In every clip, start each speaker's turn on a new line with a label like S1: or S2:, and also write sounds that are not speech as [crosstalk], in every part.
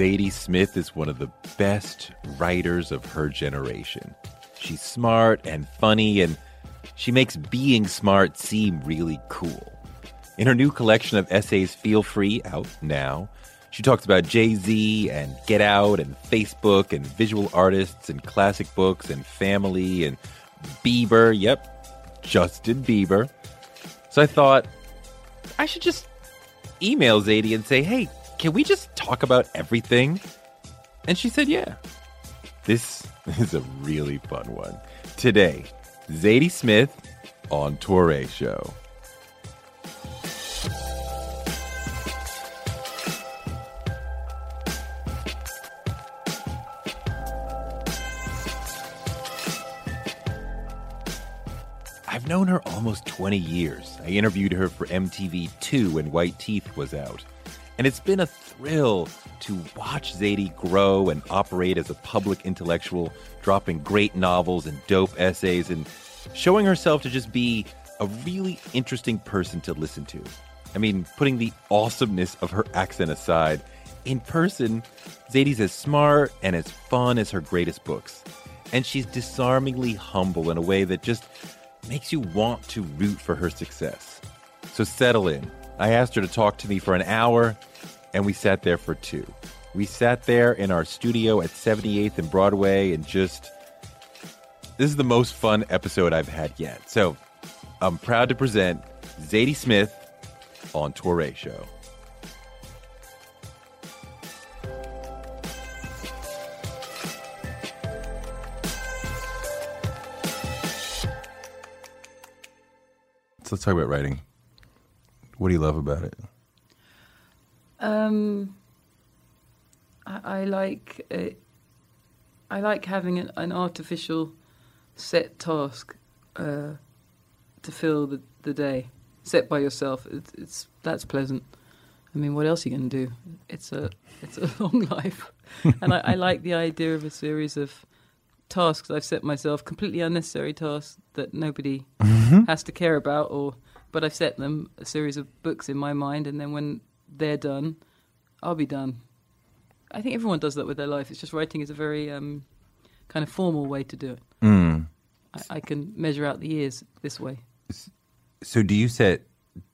S1: Zadie Smith is one of the best writers of her generation. She's smart and funny, and she makes being smart seem really cool. In her new collection of essays, Feel Free, out now, she talks about Jay Z and Get Out and Facebook and visual artists and classic books and family and Bieber. Yep, Justin Bieber. So I thought I should just email Zadie and say, hey, can we just talk about everything? And she said, yeah. This [laughs] is a really fun one. Today, Zadie Smith on Touré Show. I've known her almost 20 years. I interviewed her for MTV2 when White Teeth was out. And it's been a thrill to watch Zadie grow and operate as a public intellectual, dropping great novels and dope essays and showing herself to just be a really interesting person to listen to. I mean, putting the awesomeness of her accent aside, in person, Zadie's as smart and as fun as her greatest books. And she's disarmingly humble in a way that just makes you want to root for her success. So settle in. I asked her to talk to me for an hour, and we sat there for two. We sat there in our studio at 78th and Broadway and just. This is the most fun episode I've had yet. So I'm proud to present Zadie Smith on Touré Show. Let's talk about writing. What do you love about it?
S2: Um, I, I like uh, I like having an, an artificial set task uh, to fill the, the day, set by yourself. It's, it's that's pleasant. I mean, what else are you going to do? It's a it's a [laughs] long life, and I, I [laughs] like the idea of a series of tasks I've set myself, completely unnecessary tasks that nobody has to care about, or but I've set them a series of books in my mind, and then when they're done, I'll be done. I think everyone does that with their life. It's just writing is a very um, kind of formal way to do it.
S1: Mm.
S2: I, I can measure out the years this way.
S1: So do you set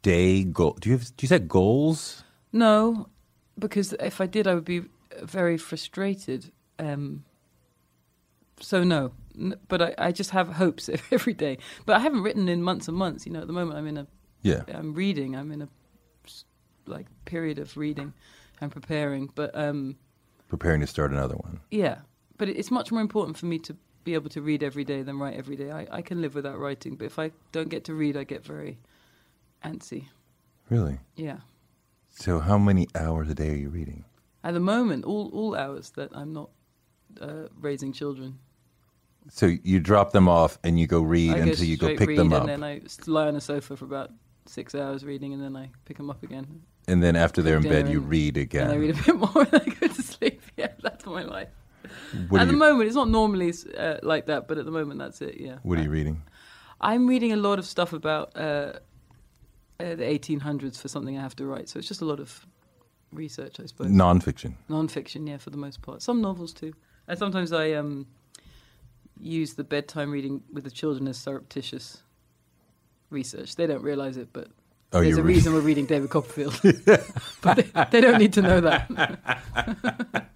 S1: day goal? Do you have, do you set goals?
S2: No, because if I did, I would be very frustrated. Um, so no, but I, I just have hopes [laughs] every day. But I haven't written in months and months. You know, at the moment I'm in a,
S1: Yeah.
S2: I'm reading. I'm in a like period of reading and preparing. But um,
S1: Preparing to start another one.
S2: yeah, but it's much more important for me to be able to read every day than write every day. I, I can live without writing, but if I don't get to read, I get very antsy.
S1: Really?
S2: Yeah.
S1: So how many hours a day are you reading?
S2: At the moment, all all hours that I'm not uh, raising children.
S1: So you drop them off and you go read
S2: I
S1: until you go pick
S2: read
S1: them up.
S2: and then I lie on the sofa for about six hours reading, and then I pick them up again.
S1: and then after they're in bed, you read again.
S2: And I read a bit [laughs] more, and I go to sleep. [laughs] Yeah, that's my life.
S1: what,
S2: at the
S1: you,
S2: moment, it's not normally uh, like that, but at the moment, that's it. Yeah.
S1: what are you reading?
S2: I'm reading a lot of stuff about uh, uh, the 1800s for something I have to write, so it's just a lot of research, I suppose.
S1: Nonfiction.
S2: Non-fiction, yeah, for the most part. Some novels too, and sometimes I um, use the bedtime reading with the children as surreptitious research. They don't realize it, but
S1: Oh,
S2: There's a
S1: reading-
S2: reason we're reading David Copperfield, [laughs] [laughs] but they, they don't need to know that. [laughs]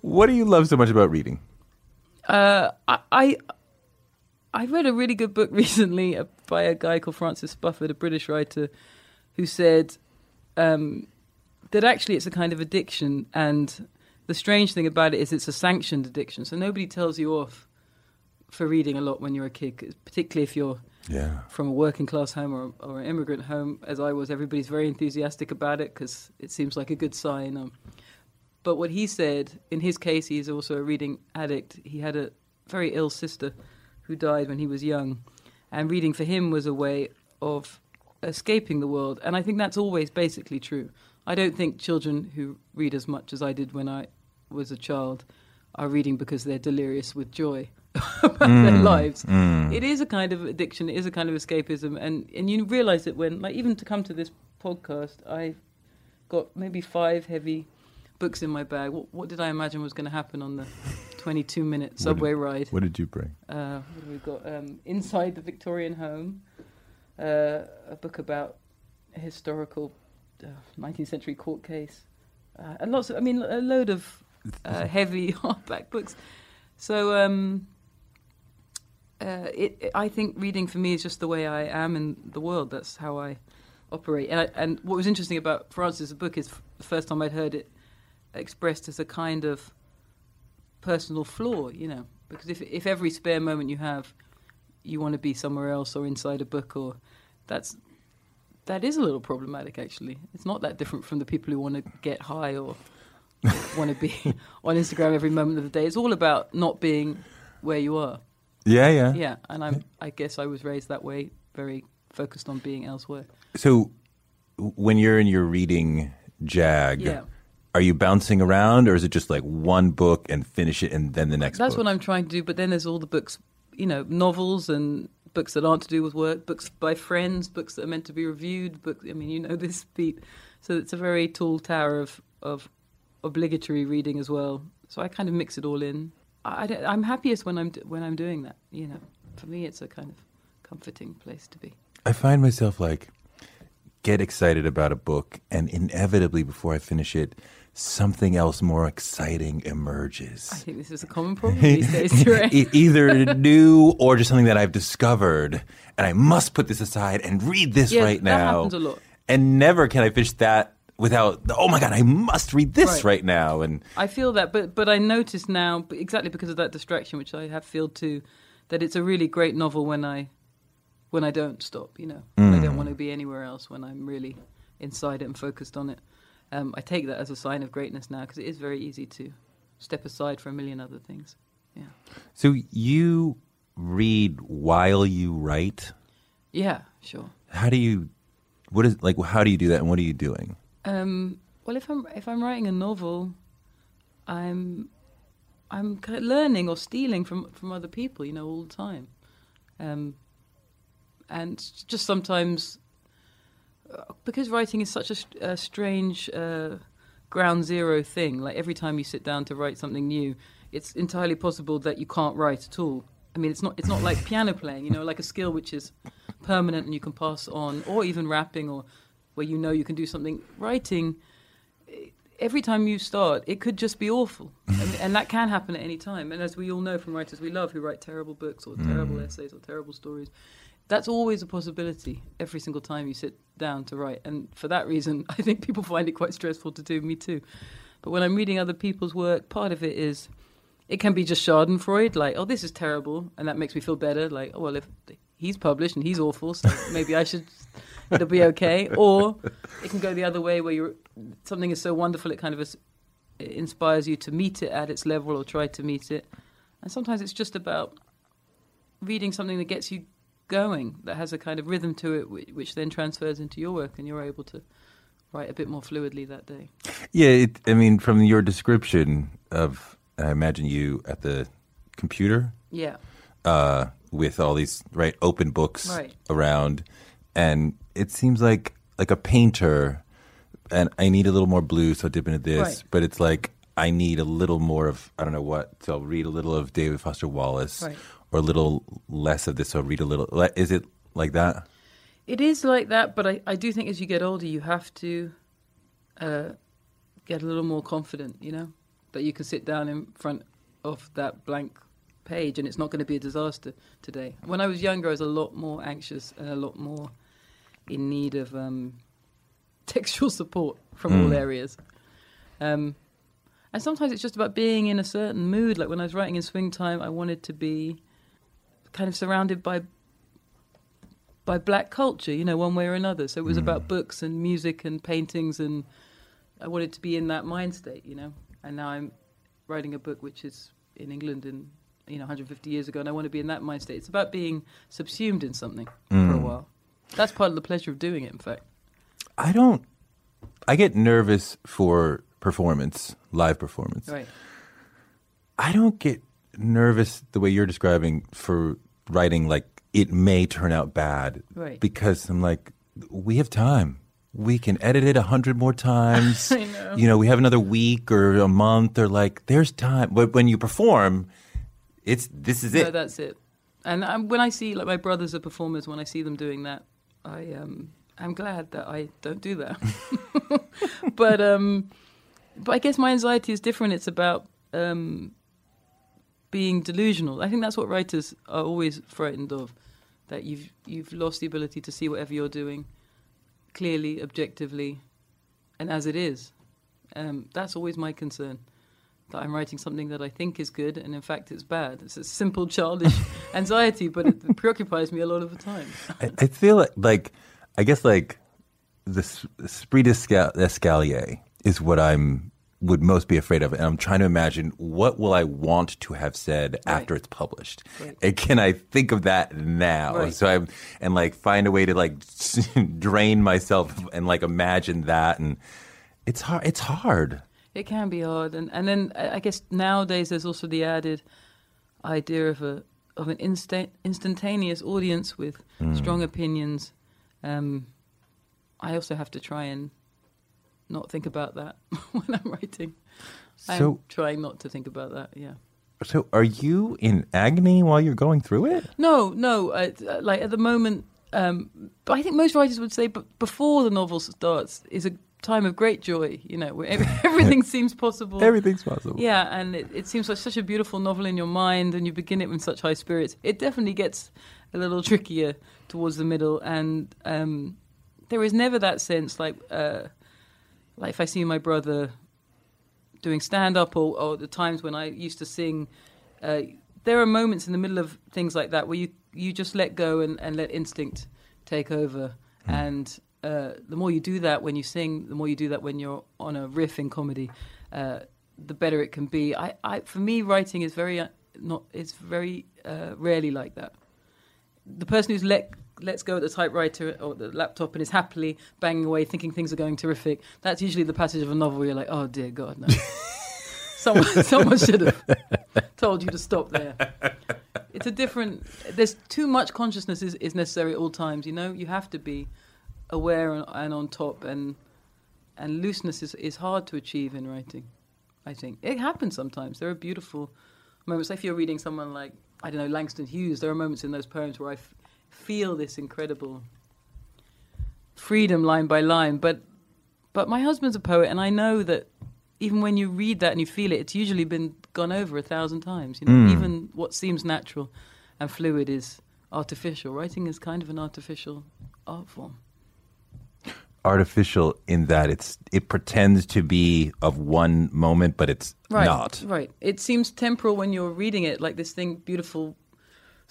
S1: What do you love so much about reading?
S2: Uh, I, I I read a really good book recently uh, by a guy called Francis Spufford, a British writer, who said um, that actually it's a kind of addiction, and the strange thing about it is it's a sanctioned addiction. So nobody tells you off for reading a lot when you're a kid, particularly if you're
S1: Yeah.
S2: from a working class home or, or an immigrant home, as I was, everybody's very enthusiastic about it because it seems like a good sign. Um, but what he said, in his case, he's also a reading addict. He had a very ill sister who died when he was young, and reading for him was a way of escaping the world. And I think that's always basically true. I don't think children who read as much as I did when I was a child are reading because they're delirious with joy [laughs] about their lives. It is a kind of addiction. It is a kind of escapism, and and you realise it when, like, even to come to this podcast, I got maybe five heavy books in my bag. What, what did I imagine was going to happen on the 22 minute subway ride?
S1: What did you bring?
S2: Uh, what we got? Um, Inside the Victorian Home, uh, a book about historical uh, 19th century court case, uh, and lots of, I mean, a load of uh, [laughs] heavy [laughs] hardback books. So, um, uh, it, it- I think reading for me is just the way I am in the world. That's how I operate. And, I, and what was interesting about Francis' book is f- the first time I'd heard it expressed as a kind of personal flaw, you know, because if if every spare moment you have, you want to be somewhere else or inside a book, or that's that is a little problematic. Actually, it's not that different from the people who want to get high or [laughs] want to be on Instagram every moment of the day. It's all about not being where you are.
S1: Yeah, yeah.
S2: Yeah, and I'm. I guess I was raised that way, very focused on being elsewhere.
S1: So when you're in your reading jag,
S2: Yeah.
S1: are you bouncing around or is it just like one book and finish it and then the next
S2: That's
S1: book?
S2: what I'm trying to do. But then there's all the books, you know, novels and books that aren't to do with work, books by friends, books that are meant to be reviewed. Books. I mean, you know this beat. So it's a very tall tower of of obligatory reading as well. So I kind of mix it all in. I am happiest when I'm when I'm doing that. You know, for me, it's a kind of comforting place to be.
S1: I find myself like get excited about a book and inevitably before I finish it, something else more exciting emerges.
S2: I think this is a common problem [laughs] these days.
S1: E- Either new or just something that I've discovered, and I must put this aside and read this
S2: Yeah,
S1: right
S2: that
S1: now.
S2: happens a lot.
S1: And never can I finish that without, oh my God, I must read this
S2: Right.
S1: right, now. And
S2: I feel that, but but I notice now, exactly because of that distraction, which I have feel too, that it's a really great novel when I when I don't stop. You know, when I don't hmm. want to be anywhere else. When I'm really inside it and focused on it. Um, I take that as a sign of greatness now because it is very easy to step aside for a million other things. Yeah,
S1: so you read while you write.
S2: yeah, sure.
S1: How do you, what is, like, how do you do that and what are you doing?
S2: Um, well, if I'm if I'm writing a novel, I'm I'm kind of learning or stealing from from other people, you know, all the time, um, and just sometimes because writing is such a, a strange uh, ground zero thing. Like every time you sit down to write something new, it's entirely possible that you can't write at all. I mean, it's not it's not like [laughs] piano playing, you know, like a skill which is permanent and you can pass on, or even rapping, or where you know you can do something. Writing, eh, every time you start, it could just be awful, [laughs] mean, and that can happen at any time. And as we all know from writers we love who write terrible books or terrible essays or terrible stories, that's always a possibility every single time you sit down to write. And for that reason, [laughs] I think people find it quite stressful to do. Me too. But when I'm reading other people's work, part of it is it can be just Schadenfreude, like, oh, this is terrible, and that makes me feel better. Like, oh, well, if he's published and he's awful, so [laughs] maybe I should, it'll be okay. Or it can go the other way, where you're something is so wonderful, it kind of is, it inspires you to meet it at its level or try to meet it. And sometimes it's just about reading something that gets you going, that has a kind of rhythm to it, which, which then transfers into your work, and you're able to write a bit more fluidly that day.
S1: Yeah, it, I mean, from your description of, I imagine you at the computer
S2: Yeah.
S1: uh, with all these right open books
S2: Right.
S1: around, and it seems like like a painter. And I need a little more blue, so I dip into this.
S2: Right.
S1: But it's like I need a little more of I don't know what. So I'll read a little of David Foster Wallace,
S2: Right.
S1: Or a little less of this. I'll read a little. Is it like that?
S2: It is like that, but I, I do think as you get older, you have to uh, get a little more confident, you know, that you can sit down in front of that blank page and it's not going to be a disaster today. When I was younger, I was a lot more anxious and a lot more in need of um, [laughs] textual support from all
S1: Mm.
S2: areas. Um, and sometimes it's just about being in a certain mood. Like when I was writing in Swing Time, I wanted to be kind of surrounded by by black culture, you know, one way or another. So it was
S1: Mm.
S2: about books and music and paintings, and I wanted to be in that mind state, you know. And now I'm writing a book which is in England in you know 150 years ago, and I want to be in that mind state. It's about being subsumed in something for a
S1: Mm.
S2: while. That's part of the pleasure of doing it. In fact,
S1: I don't. I get nervous for performance, live performance.
S2: right?
S1: I don't get nervous the way you're describing for writing like it may turn out bad
S2: Right.
S1: because I'm like we have time. We can edit it a hundred more times. [laughs]
S2: I know.
S1: You know, we have another week or a month or like there's time. But when you perform, it's this is
S2: No,
S1: it.
S2: that's it. And um, when I see like my brothers are performers, when I see them doing that, I um, I'm glad that I don't do that. [laughs] but um, but I guess my anxiety is different. It's about um, being delusional. I think that's what writers are always frightened of. That you've you've lost the ability to see whatever you're doing clearly, objectively, and as it is. Um, that's always my concern. That I'm writing something that I think is good, and in fact it's bad. It's a simple childish [laughs] anxiety, but it preoccupies me a lot of the time.
S1: I, I feel like, like I guess like the s- esprit d'esca- d'escalier is what I'm would most be afraid of, and I'm trying to imagine what will I want to have said after it's published,
S2: Right.
S1: and can I think of that now?
S2: Right.
S1: So I'm and like find a way to like [laughs] drain myself and like imagine that, and it's hard. It's hard.
S2: It can be hard, and and then I I guess nowadays there's also the added idea of a of an instant instantaneous audience with strong opinions. Um, I also have to try and not think about that [laughs] when I'm writing. I'm
S1: So-
S2: trying not to think about that. Yeah.
S1: So are you in agony while you're going through it?
S2: No, no. Uh, uh, like at the moment, um, but I think most writers would say, but before the novel starts is a time of great joy. You know, every, [laughs] everything [laughs] seems possible.
S1: Everything's possible.
S2: Yeah, and it, it seems like such a beautiful novel in your mind, and you begin it with such high spirits. It definitely gets a little trickier towards the middle, and um, there is never that sense like, uh, like if I see my brother doing stand up, or, or the times when I used to sing. Uh, there are moments in the middle of things like that where you, you just let go and, and let instinct take over. And uh, the more you do that when you sing, the more you do that when you're on a riff in comedy, uh, the better it can be. I, I, for me, writing is very uh, not. It's very uh, rarely like that. The person who's let lets go at the typewriter or the laptop and is happily banging away, thinking things are going terrific. That's usually the passage of a novel where you're like, oh dear God, no. [laughs] someone, [laughs] someone should have told you to stop there. It's a different. There's too much consciousness is, is necessary at all times. You know, you have to be aware and, and on top, and and looseness is, is hard to achieve in writing. I think it happens sometimes. There are beautiful moments. If you're reading someone like I don't know Langston Hughes, there are moments in those poems where I f- feel this incredible freedom line by line. But but my husband's a poet, and I know that even when you read that and you feel it, it's usually been gone over a thousand times. You know,
S1: Mm.
S2: even what seems natural and fluid is artificial. Writing is kind of an artificial art form.
S1: Artificial in that it's it pretends to be of one moment, but it's
S2: right,
S1: not.
S2: Right. It seems temporal when you're reading it, like this thing, beautiful,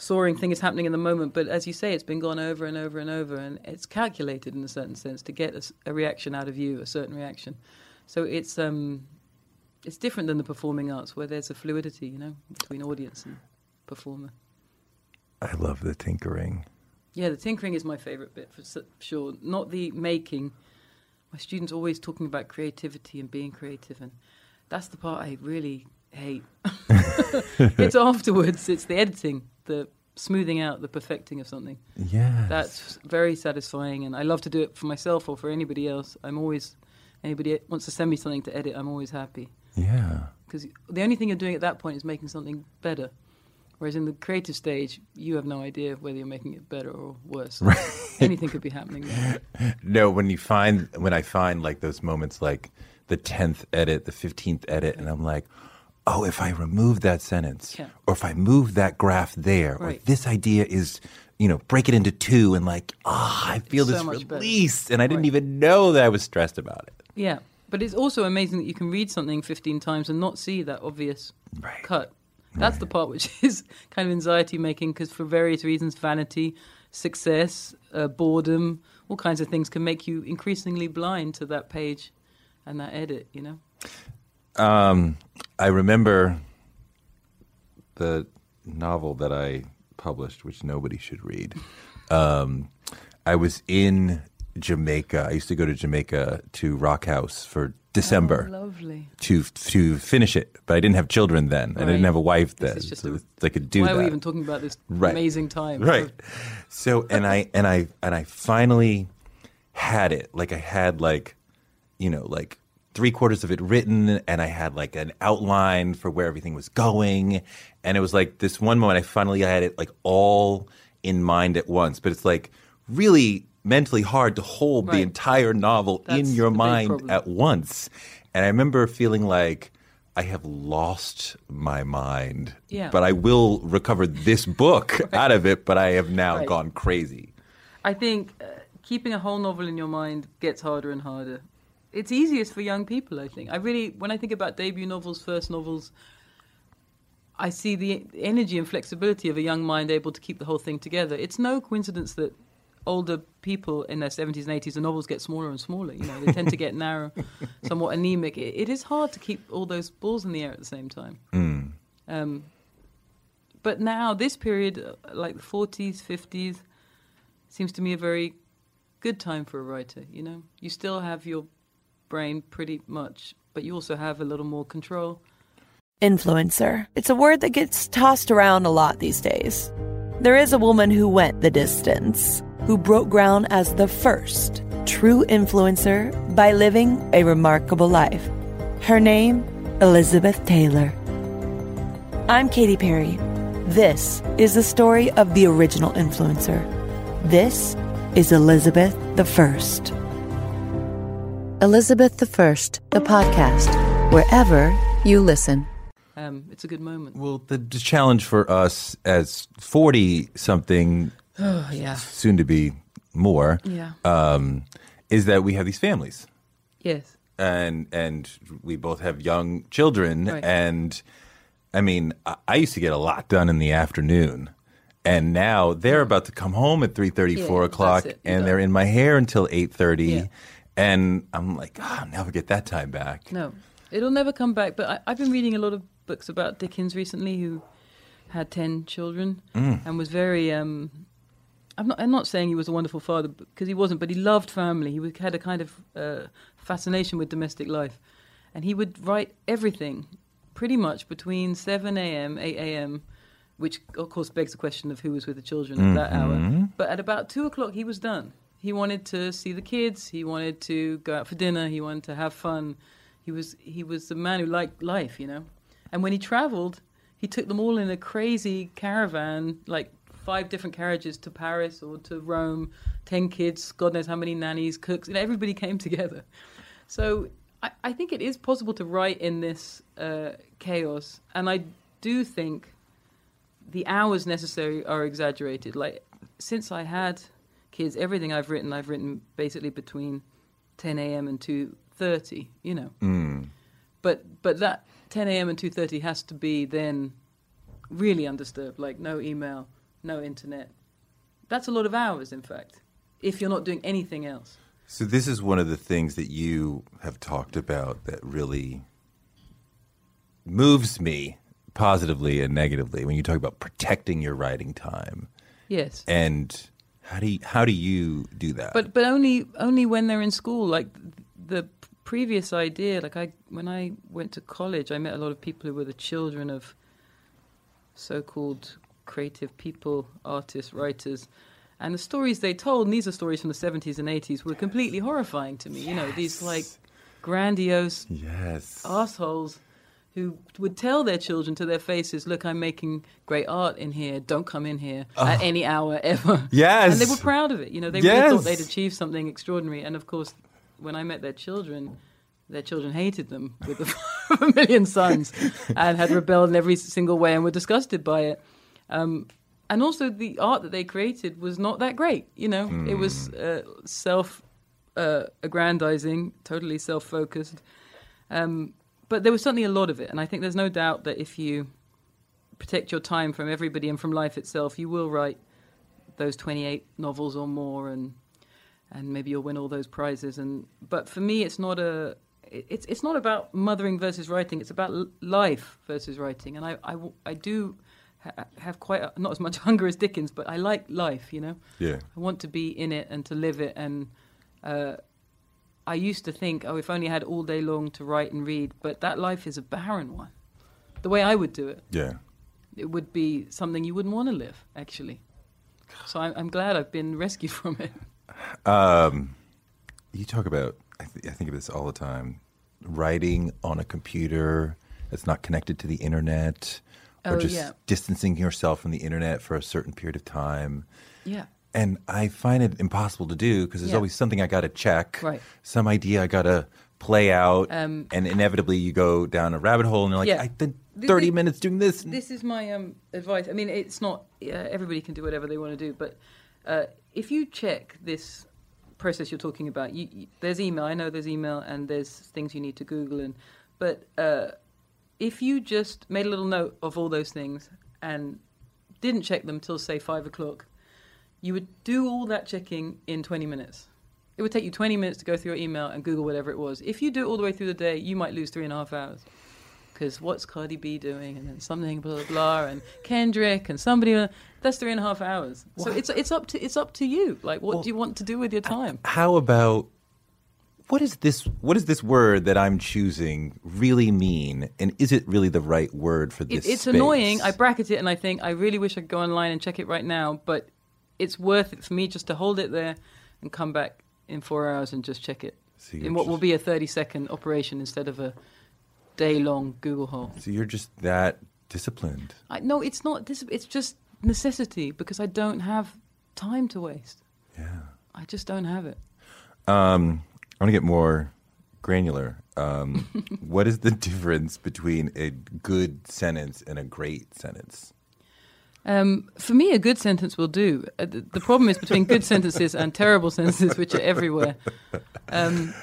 S2: soaring thing is happening in the moment. But as you say, it's been gone over and over and over, and it's calculated in a certain sense to get a reaction out of you, a certain reaction. So it's um, it's different than the performing arts, where there's a fluidity, you know, between audience and performer.
S1: I love the tinkering.
S2: Yeah, the tinkering is my favourite bit for sure. Not the making. My students always talking about creativity and being creative, and that's the part I really hate. [laughs] [laughs] it's [laughs] afterwards. It's the editing, the smoothing out, the perfecting of something.
S1: Yeah.
S2: That's very satisfying, and I love to do it for myself or for anybody else. I'm always anybody wants to send me something to edit. I'm always happy
S1: yeah.
S2: because the only thing you're doing at that point is making something better. Whereas in the creative stage, you have no idea whether you're making it better or worse.
S1: Right.
S2: Anything could be happening. There.
S1: No, when you find when I find like those moments like the tenth edit, the fifteenth edit, and I'm like, oh, if I remove that sentence,
S2: Yeah.
S1: or if I move that graph there, or this idea is, you know, break it into two, and like, ah, I feel
S2: so
S1: this
S2: better.
S1: release, and I didn't
S2: Right.
S1: even know that I was stressed about it.
S2: Yeah, but it's also amazing that you can read something 15 times and not see that obvious
S1: Right.
S2: cut. That's the part which [laughs] is kind of anxiety making because for various reasons, vanity, success, uh, boredom, all kinds of things can make you increasingly blind to that page and that edit. You know.
S1: Um, I remember the novel that I published, which nobody should read. Um, I was in Jamaica. I used to go to Jamaica to Rock House for December
S2: Oh, lovely.
S1: to to finish it, but I didn't have children then, and I didn't have a wife then, so
S2: a-
S1: I could do
S2: Why
S1: that.
S2: are we even talking about this
S1: Right.
S2: amazing time?
S1: right so and i and i and i finally had it like i had like you know like three quarters of it written and i had like an outline for where everything was going and it was like this one moment i finally had it like all in mind at once but it's like really mentally hard to hold the entire novel in your mind at once and i remember feeling like I have lost my mind,
S2: Yeah.
S1: but I will recover this book [laughs] out of it. But I have now
S2: Right.
S1: gone crazy.
S2: I think uh, keeping a whole novel in your mind gets harder and harder. It's easiest for young people, I think. I really, when I think about debut novels, first novels, I see the energy and flexibility of a young mind able to keep the whole thing together. It's no coincidence that older people in their 70s and 80s, the novels get smaller and smaller. You know, they tend to get narrow, [laughs] somewhat anemic. It, it is hard to keep all those balls in the air at the same time. Um, but now, this period, uh, like the 40s, 50s, seems to me a very good time for a writer. You know, you still have your brain pretty much, but you also have a little more control.
S3: Influencer. It's a word that gets tossed around a lot these days. There is a woman who went the distance, who broke ground as the first true influencer by living a remarkable life. Her name, Elizabeth Taylor. I'm Katy Perry. This is the story of the original influencer. This is Elizabeth the First.
S4: Elizabeth the First, the podcast, wherever you listen.
S2: Um, it's a good moment.
S1: Well, the, the challenge for us as forty something, [sighs]
S2: Oh, yeah.
S1: soon to be more,
S2: Yeah.
S1: um, is that we have these families.
S2: yes.
S1: and and we both have young children
S2: Right.
S1: and i mean I, I used to get a lot done in the afternoon and now they're about to come home at 3.30
S2: Yeah,
S1: 4 o'clock
S2: it. You're
S1: and they're in my hair until 8.30
S2: Yeah.
S1: And i'm like oh, i'll never get that time back
S2: No, it'll never come back. But I, I've been reading a lot of books about Dickens recently, who had ten children and was very. Um, I'm not. I'm not saying he was a wonderful father because he wasn't, but he loved family. He was- had a kind of uh, fascination with domestic life, and he would write everything, pretty much between seven a.m., eight a.m., which of course begs the question of who was with the children at that hour. But at about two o'clock, he was done. He wanted to see the kids. He wanted to go out for dinner. He wanted to have fun. He was he was a man who liked life, you know. And when he travelled, he took them all in a crazy caravan, like five different carriages to Paris or to Rome. Ten kids, God knows how many nannies, cooks, and everybody [laughs] came together. So I, I think it is possible to write in this uh, chaos, and I do think the hours necessary are exaggerated. Like since I had kids, everything I've written, I've written basically between 10 a.m. and 2:30. You know,
S1: Mm.
S2: but but that 10 a.m. and 2:30 has to be then really undisturbed, like no email, no internet. That's a lot of hours, in fact, if you're not doing anything else.
S1: so this is one of the things that you have talked about that really moves me positively and negatively when you talk about protecting your writing time
S2: Yes.
S1: and how do you, how do you do that?
S2: But but only only when they're in school. Like the previous idea like i when i went to college i met a lot of people who were the children of so-called creative people artists writers. And the stories they told and these are stories from the 70s and 80s were completely horrifying to me. You know these like grandiose
S1: yes.
S2: assholes who would tell their children to their faces, "Look, I'm making great art in here. Don't come in here at any hour ever." [laughs]
S1: Yes.
S2: and they were proud of it. You know, they
S1: Yes.
S2: really thought they'd achieved something extraordinary. And of course, when I met their children, their children hated them with [laughs] a, million sons and had rebelled in every single way and were disgusted by it. Um, and also, the art that they created was not that great. You know, it was uh, self uh, aggrandizing, totally self focused. Um, but there was certainly a lot of it. And I think there's no doubt that if you protect your time from everybody and from life itself, you will write those 28 novels or more and and maybe you'll win all those prizes and but for me it's not a it's it's not about mothering versus writing it's about life versus writing and I I, I do ha- have quite a, not as much [laughs] hunger as Dickens but I like life you know
S1: Yeah.
S2: I want to be in it and to live it. And uh, I used to think, oh, if only I had all day long to write and read. But that life is a barren one. The way I would do it,
S1: Yeah.
S2: it would be something you wouldn't want to live, actually. So I'm, I'm glad I've been rescued [laughs] from it.
S1: Um, you talk about, I, th- I think of this all the time, writing on a computer that's not connected to the internet, or
S2: Oh,
S1: just
S2: yeah.
S1: distancing yourself from the internet for a certain period of time.
S2: Yeah.
S1: And I find it impossible to do because there's
S2: Yeah.
S1: always something I got to check,
S2: Right.
S1: some idea I got to play out,
S2: Um,
S1: and inevitably you go down a rabbit hole and you're like,
S2: Yeah.
S1: I did 30
S2: the-
S1: minutes doing this.
S2: This is my um, advice. I mean, it's not uh, everybody can do whatever they want to do, but uh, if you check this process you're talking about, you, you, there's email. I know there's email, and there's things you need to Google, and but uh, if you just made a little note of all those things and didn't check them till say five o'clock, you would do all that checking in 20 minutes. It would take you 20 minutes to go through your email and Google whatever it was. If you do it all the way through the day, you might lose three and a half hours. Because what's Cardi B doing? And then something, blah, blah, blah, and Kendrick and somebody. uh, That's three and a half hours. So it's, it's, up to, it's up to you. Like, what do you want to do with your time?
S1: How about what is this? What does this word that I'm choosing really mean? And is it really the right word for this?
S2: It, it's
S1: space?
S2: annoying. I bracket it and I think I really wish I could go online and check it right now, but it's worth it for me just to hold it there and come back in four hours and just check it
S1: So
S2: in what will be a 30 second operation instead of a day long Google hole.
S1: So you're just that disciplined.
S2: I, no, it's not. It's just necessity because I don't have time to waste.
S1: Yeah.
S2: I just don't have it.
S1: Um, I want to get more granular. Um, [laughs] what is the difference between a good sentence and a great sentence?
S2: Um, for me, a good sentence will do. Uh, the, the problem is between good sentences and terrible sentences, which are everywhere. Um,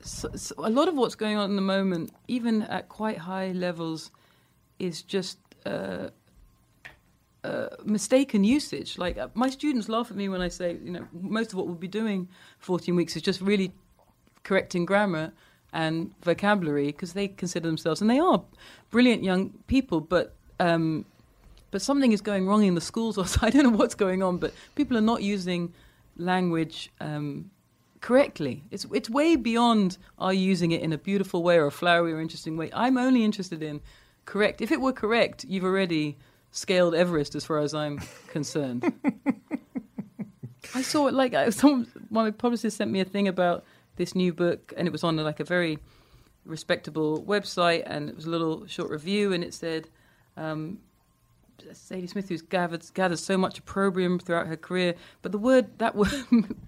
S2: so, so a lot of what's going on in the moment, even at quite high levels, is just uh, uh, mistaken usage. Like uh, my students laugh at me when I say, you know, most of what we'll be doing 14 weeks is just really correcting grammar and vocabulary because they consider themselves, and they are brilliant young people, but um, but something is going wrong in the schools. Or so [laughs] I don't know what's going on, but people are not using language um, correctly. It's it's way beyond are using it in a beautiful way or a flowery or interesting way. I'm only interested in correct. If it were correct, you've already scaled Everest as far as I'm concerned. [laughs] I saw it like I, some my publicist sent me a thing about this new book, and it was on like a very respectable website, and it was a little short review, and it said. Um, Zadie Smith, who's gathered, gathered so much opprobrium throughout her career, but the word that [laughs] word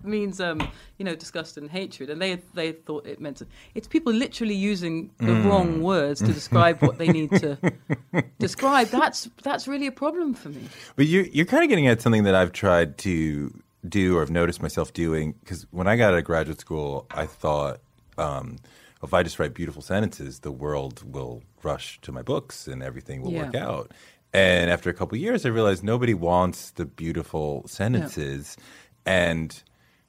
S2: means, um, you know, disgust and hatred, and they they thought it meant it's people literally using the wrong words to describe what they need to [laughs] describe. That's that's really a problem for me.
S1: But you're you're kind of getting at something that I've tried to do or have noticed myself doing because when I got out of graduate school, I thought um, if I just write beautiful sentences, the world will rush to my books and everything will
S2: Yeah.
S1: work out. And after a couple of years, I realized nobody wants the beautiful sentences. And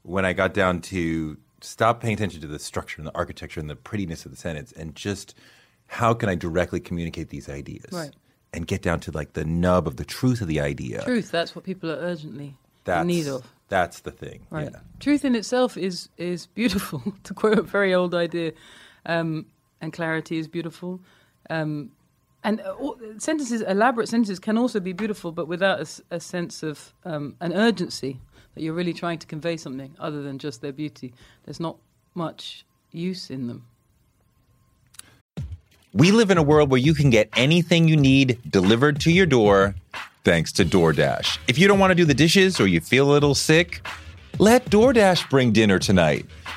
S1: when I got down to stop paying attention to the structure and the architecture and the prettiness of the sentence and just how can I directly communicate these ideas?
S2: Right.
S1: and get down to like the nub of the truth of the idea.
S2: Truth, that's what people are urgently
S1: That's
S2: in need of.
S1: That's the thing.
S2: Right.
S1: Yeah.
S2: Truth in itself is is beautiful, [laughs] to quote a very old idea, um, and clarity is beautiful. Um, and uh, all- sentences, elaborate sentences, can also be beautiful, but without a sense of um, an urgency that you're really trying to convey something other than just their beauty. There's not much use in them.
S1: We live in a world where you can get anything you need delivered to your door thanks to DoorDash. If you don't want to do the dishes or you feel a little sick, let DoorDash bring dinner tonight.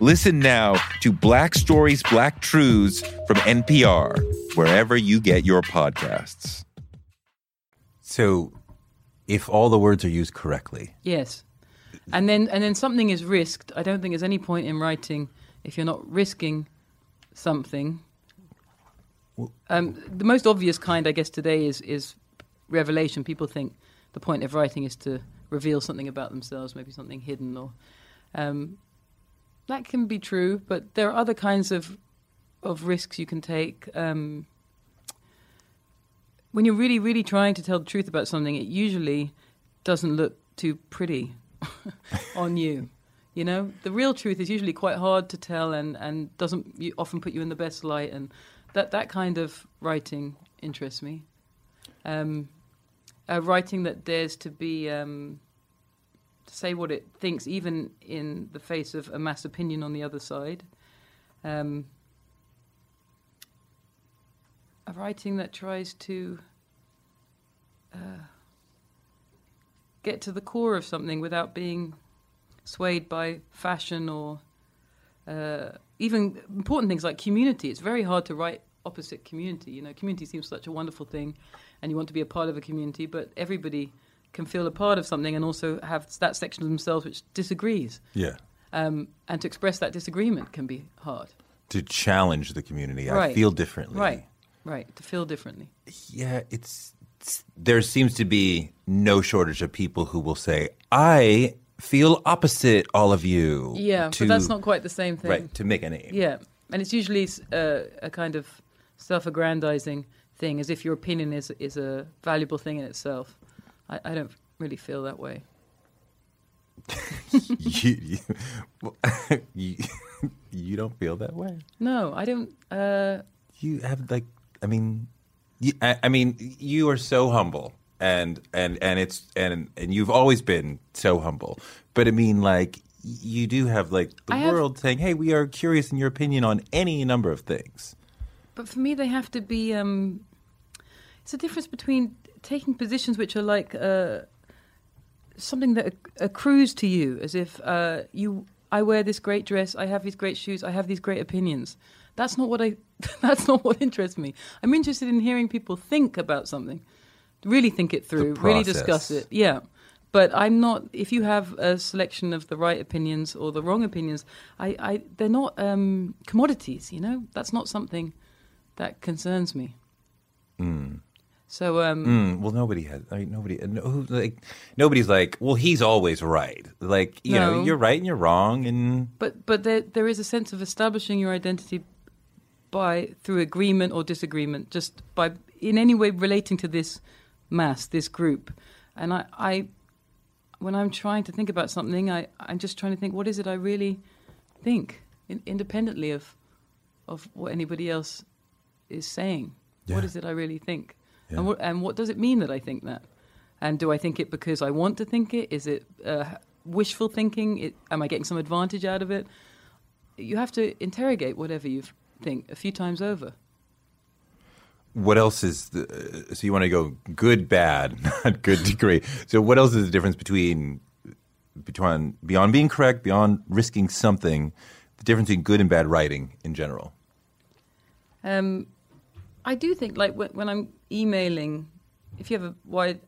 S1: Listen now to Black Stories, Black Truths from NPR, wherever you get your podcasts.
S5: So, if all the words are used correctly,
S2: Yes. And then and then something is risked. I don't think there's any point in writing if you're not risking something. Um, the most obvious kind, I guess, today is is revelation. People think the point of writing is to reveal something about themselves, maybe something hidden, or um, that can be true. But there are other kinds of of risks you can take. Um, when you're really, really trying to tell the truth about something, it usually doesn't look too pretty [laughs] on you. You know, the real truth is usually quite hard to tell and, and doesn't often put you in the best light. And that, that kind of writing interests me. Um, writing that dares to be, um, to say what it thinks, even in the face of a mass opinion on the other side. Um, a writing that tries to uh, get to the core of something without being swayed by fashion or uh, even important things like community. It's very hard to write opposite community. You know, community seems such a wonderful thing, and you want to be a part of a community, but everybody can feel a part of something and also have that section of themselves which disagrees.
S5: yeah,
S2: Um, and to express that disagreement can be hard.
S5: to challenge the community, I feel differently.
S2: Right, right. To feel differently.
S5: Yeah, it's, it's there seems to be no shortage of people who will say, "I feel opposite all of you."
S2: Yeah,
S5: to,
S2: but that's not quite the same thing.
S5: right to make a name.
S2: Yeah, and it's usually uh, a kind of self-aggrandizing thing, as if your opinion is is a valuable thing in itself. I, I don't really feel that way. [laughs]
S5: you, you, [laughs] you, you don't feel that way.
S2: No, I don't. Uh,
S5: You have like, I mean, you, I, I mean, you are so humble, and and and it's and and you've always been so humble. But I mean, like, you do have like the
S2: I have-
S5: world saying, "Hey, we are curious in your opinion on any number of things."
S2: but for me, they have to be. Um, it's a difference between taking positions which are like uh, something that accrues to you, as if uh, you. I wear this great dress. I have these great shoes. I have these great opinions. That's not what I. [laughs] That's not what interests me. I'm interested in hearing people think about something. really think it through, really discuss it. Yeah. But I'm not. If you have a selection of the right opinions or the wrong opinions, I, I they're not um, commodities. You know, that's not something that concerns me. So um,
S1: Mm, well, nobody has. I mean, nobody. No, like nobody's like. Well, he's always right. Like you know, you're right and you're wrong, and
S2: But but there there is a sense of establishing your identity by through agreement or disagreement, just by in any way relating to this mass, this group. And I, I when I'm trying to think about something, I, I'm just trying to think what is it I really think, in, independently of of what anybody else is saying. What
S1: Yeah.
S2: is it I really think?
S1: Yeah.
S2: And what and what does it mean that I think that? And do I think it because I want to think it? Is it uh, wishful thinking? It, am I getting some advantage out of it? You have to interrogate whatever you think a few times over.
S1: what else is the? uh, So you want to go good, bad, [laughs] not good degree. So what else is the difference between between beyond being correct, beyond risking something? The difference between good and bad writing in general.
S2: Um, I do think, like when, when I'm emailing, if you have a wide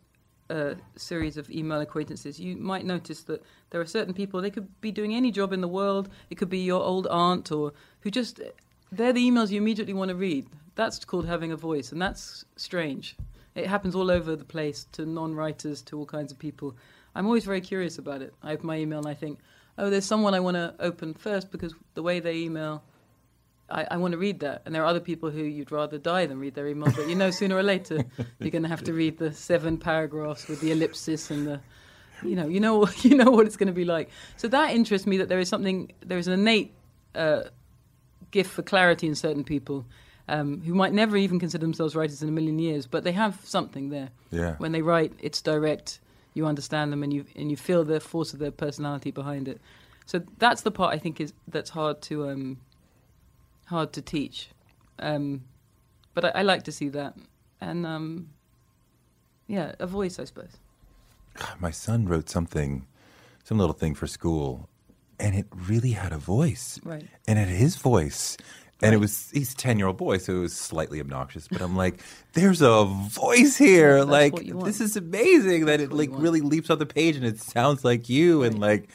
S2: uh, series of email acquaintances, you might notice that there are certain people. They could be doing any job in the world. It could be your old aunt, or who just they're the emails you immediately want to read. That's called having a voice, and that's strange. It happens all over the place to non-writers, to all kinds of people. I'm always very curious about it. I have my email, and I think, oh, there's someone I want to open first because the way they email I, I want to read that. And there are other people who you'd rather die than read their email, but you know, sooner or later, [laughs] you're going to have to read the seven paragraphs with the ellipsis and the, you know, you know, [laughs] you know what it's going to be like. So that interests me that there is something, there is an innate uh, gift for clarity in certain people um, who might never even consider themselves writers in a million years, but they have something there.
S1: Yeah.
S2: When they write, it's direct. You understand them, and you and you feel the force of their personality behind it. So that's the part I think is that's hard to um, hard to teach. Um, but I, I like to see that, and um, yeah, a voice, I suppose.
S1: My son wrote something, some little thing for school, and it really had a voice.
S2: Right.
S1: And it had his voice. And it was he's a ten year old boy, so it was slightly obnoxious. But I'm like, there's a voice here.
S2: That's
S1: like
S2: what you want.
S1: this is amazing that it like really leaps on the page and it sounds like you. And like,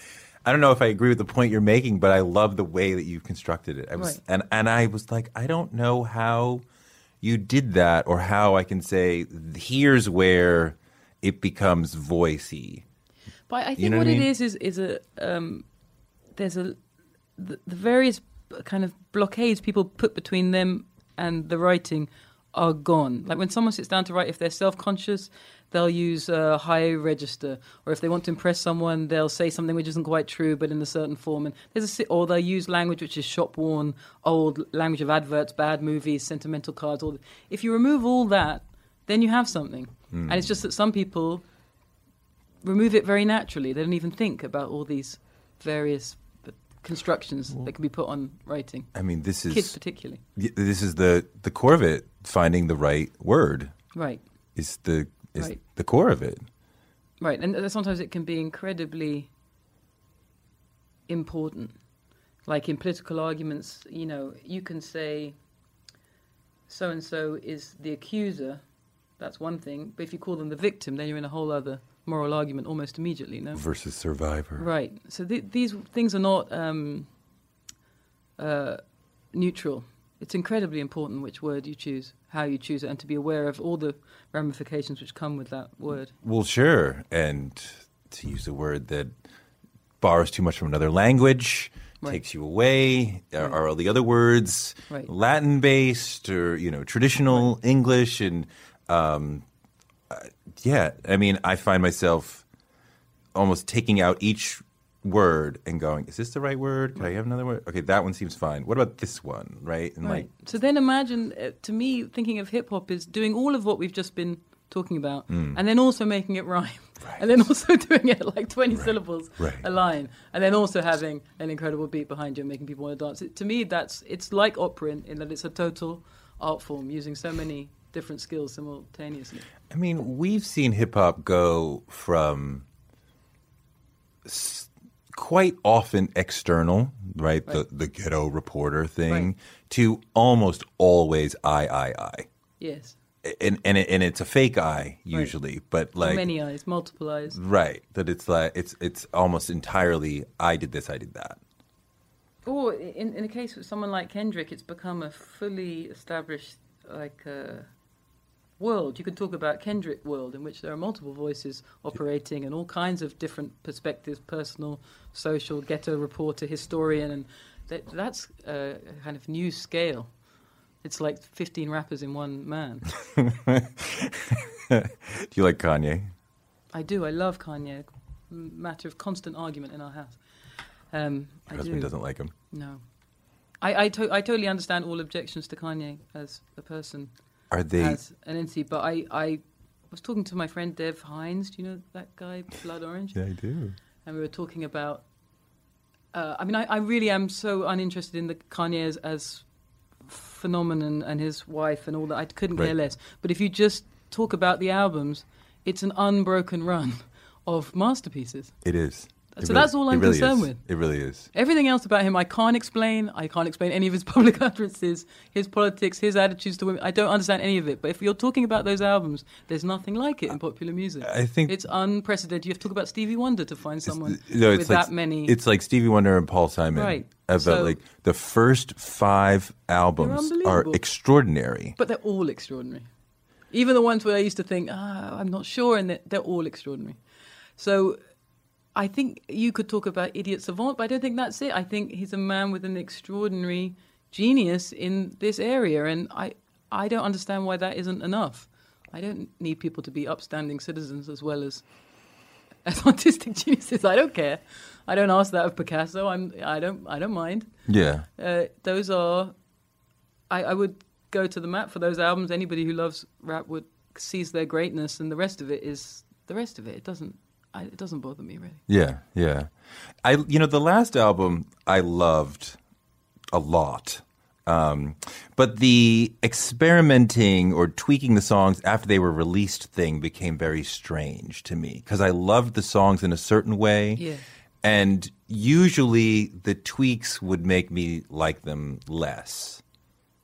S1: I don't know if I agree with the point you're making, but I love the way that you've constructed it. I was
S2: Right.
S1: and and I was like, I don't know how you did that or how I can say here's where it becomes voicey.
S2: But I think
S1: You know
S2: what,
S1: what I mean?
S2: is is is a um, there's a the, the various kind of blockades people put between them and the writing are gone. Like when someone sits down to write, if they're self-conscious, they'll use a high register, or if they want to impress someone, they'll say something which isn't quite true but in a certain form. And there's a or they'll use language which is shop-worn, old language of adverts, bad movies, sentimental cards. All if you remove all that, then you have something. Hmm. And it's just that some people remove it very naturally. They don't even think about all these various constructions that can be put on writing.
S1: I mean, this is
S2: Kids, particularly.
S1: Y- This is the the core of it. Finding the right word
S2: Right,
S1: is the is
S2: Right.
S1: the core of it.
S2: right. And sometimes it can be incredibly important. Like in political arguments, you know, you can say so and so is the accuser. That's one thing. But if you call them the victim, then you're in a whole other moral argument almost immediately, no?
S1: Versus survivor.
S2: Right. So th- these things are not um, uh, neutral. It's incredibly important which word you choose, how you choose it, and to be aware of all the ramifications which come with that word.
S1: Well, sure. And to use a word that borrows too much from another language,
S2: Right.
S1: takes you away. Are, are all the other words
S2: Right.
S1: Latin based or you know traditional English? And um, uh, yeah, I mean, I find myself almost taking out each word and going, "Is this the right word? Can I have another word? Okay, that one seems fine. What about this one? Right? And
S2: Right. So then imagine, uh, to me, thinking of hip hop is doing all of what we've just been talking about, and then also making it rhyme, [laughs] [laughs] and then also [laughs] doing it like 20 syllables
S1: Right.
S2: a line, and then also having an incredible beat behind you and making people want to dance. It, to me, that's it's like opera in, in that it's a total art form using so many different skills simultaneously.
S1: I mean, we've seen hip hop go from s- quite often external, right? The the ghetto reporter thing
S2: Right.
S1: to almost always I I I.
S2: Yes.
S1: and and, it, and it's a fake eye usually, but like
S2: Many eyes, multiple eyes.
S1: right that it's like it's it's almost entirely I did this, I did that.
S2: Or in in a case with someone like Kendrick, it's become a fully established like uh, world. You could talk about Kendrick world in which there are multiple voices operating and all kinds of different perspectives: personal, social, ghetto reporter, historian, and that, that's a kind of new scale. It's like 15 rappers in one man. [laughs]
S1: Do you like Kanye?
S2: I do. I love Kanye. Matter of constant argument in our house. Um, I
S1: husband
S2: do.
S1: doesn't like him.
S2: No. I I, to- I totally understand all objections to Kanye as a person,
S1: Are they?
S2: as an entity, but I, I was talking to my friend Dev Hynes. Do you know that guy, Blood Orange?
S1: yeah, I do.
S2: And we were talking about. Uh, I mean, I, I really am so uninterested in the Kanye as, as phenomenon and his wife and all that. I couldn't care less. But if you just talk about the albums, it's an unbroken run of masterpieces.
S1: It is.
S2: So that's all I'm
S1: really
S2: concerned
S1: is.
S2: with.
S1: It really is.
S2: Everything else about him, I can't explain. I can't explain any of his [laughs] public utterances, his politics, his attitudes to women. I don't understand any of it. But if you're talking about those albums, there's nothing like it in popular music.
S1: I think
S2: It's unprecedented. You have to talk about Stevie Wonder to find someone
S1: No,
S2: with
S1: like,
S2: that many.
S1: It's like Stevie Wonder and Paul Simon.
S2: Right.
S1: About
S2: So-
S1: like the first five albums are extraordinary.
S2: but they're all extraordinary. Even the ones where I used to think, ah, I'm not sure, and they're, they're all extraordinary. So I think you could talk about Idiot Savant, but I don't think that's it. I think he's a man with an extraordinary genius in this area, and I, I don't understand why that isn't enough. I don't need people to be upstanding citizens as well as [laughs] as artistic geniuses. I don't care. I don't ask that of Picasso. I'm. I don't. I don't mind.
S1: Yeah.
S2: Uh, those are. I, I would go to the map for those albums. Anybody who loves rap would sees their greatness, and the rest of it is the rest of it. It doesn't. I, it doesn't bother me really.
S1: Yeah, yeah. I you know the last album I loved a lot. Um, but the experimenting or tweaking the songs after they were released thing became very strange to me because I loved the songs in a certain way.
S2: Yeah.
S1: And usually the tweaks would make me like them less.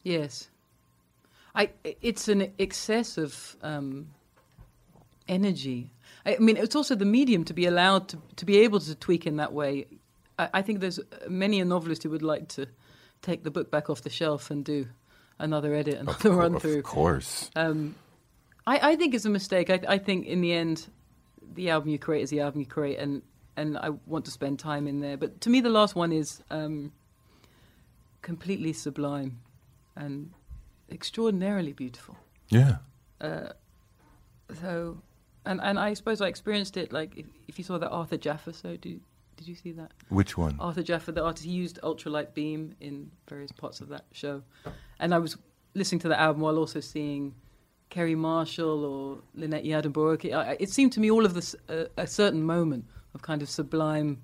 S2: Yes, I. It's an excess of um, energy. I mean, it's also the medium to be allowed to to be able to tweak in that way. I, I think there's many a novelist who would like to take the book back off the shelf and do another edit, another run through.
S1: Of course.
S2: Um, I, I think it's a mistake. I, I think in the end, the album you create is the album you create, and and I want to spend time in there. But to me, the last one is um, completely sublime and extraordinarily beautiful.
S1: Yeah.
S2: So, and and I suppose I experienced it like if, if you saw that Arthur Jafa. So, did did you see that?
S1: Which one?
S2: Arthur Jafa, the artist, he used ultralight beam in various parts of that show. And I was listening to the album while also seeing Kerry Marshall or Lynette Yiadom-Boakye. It, it seemed to me all of this, uh, a certain moment of kind of sublime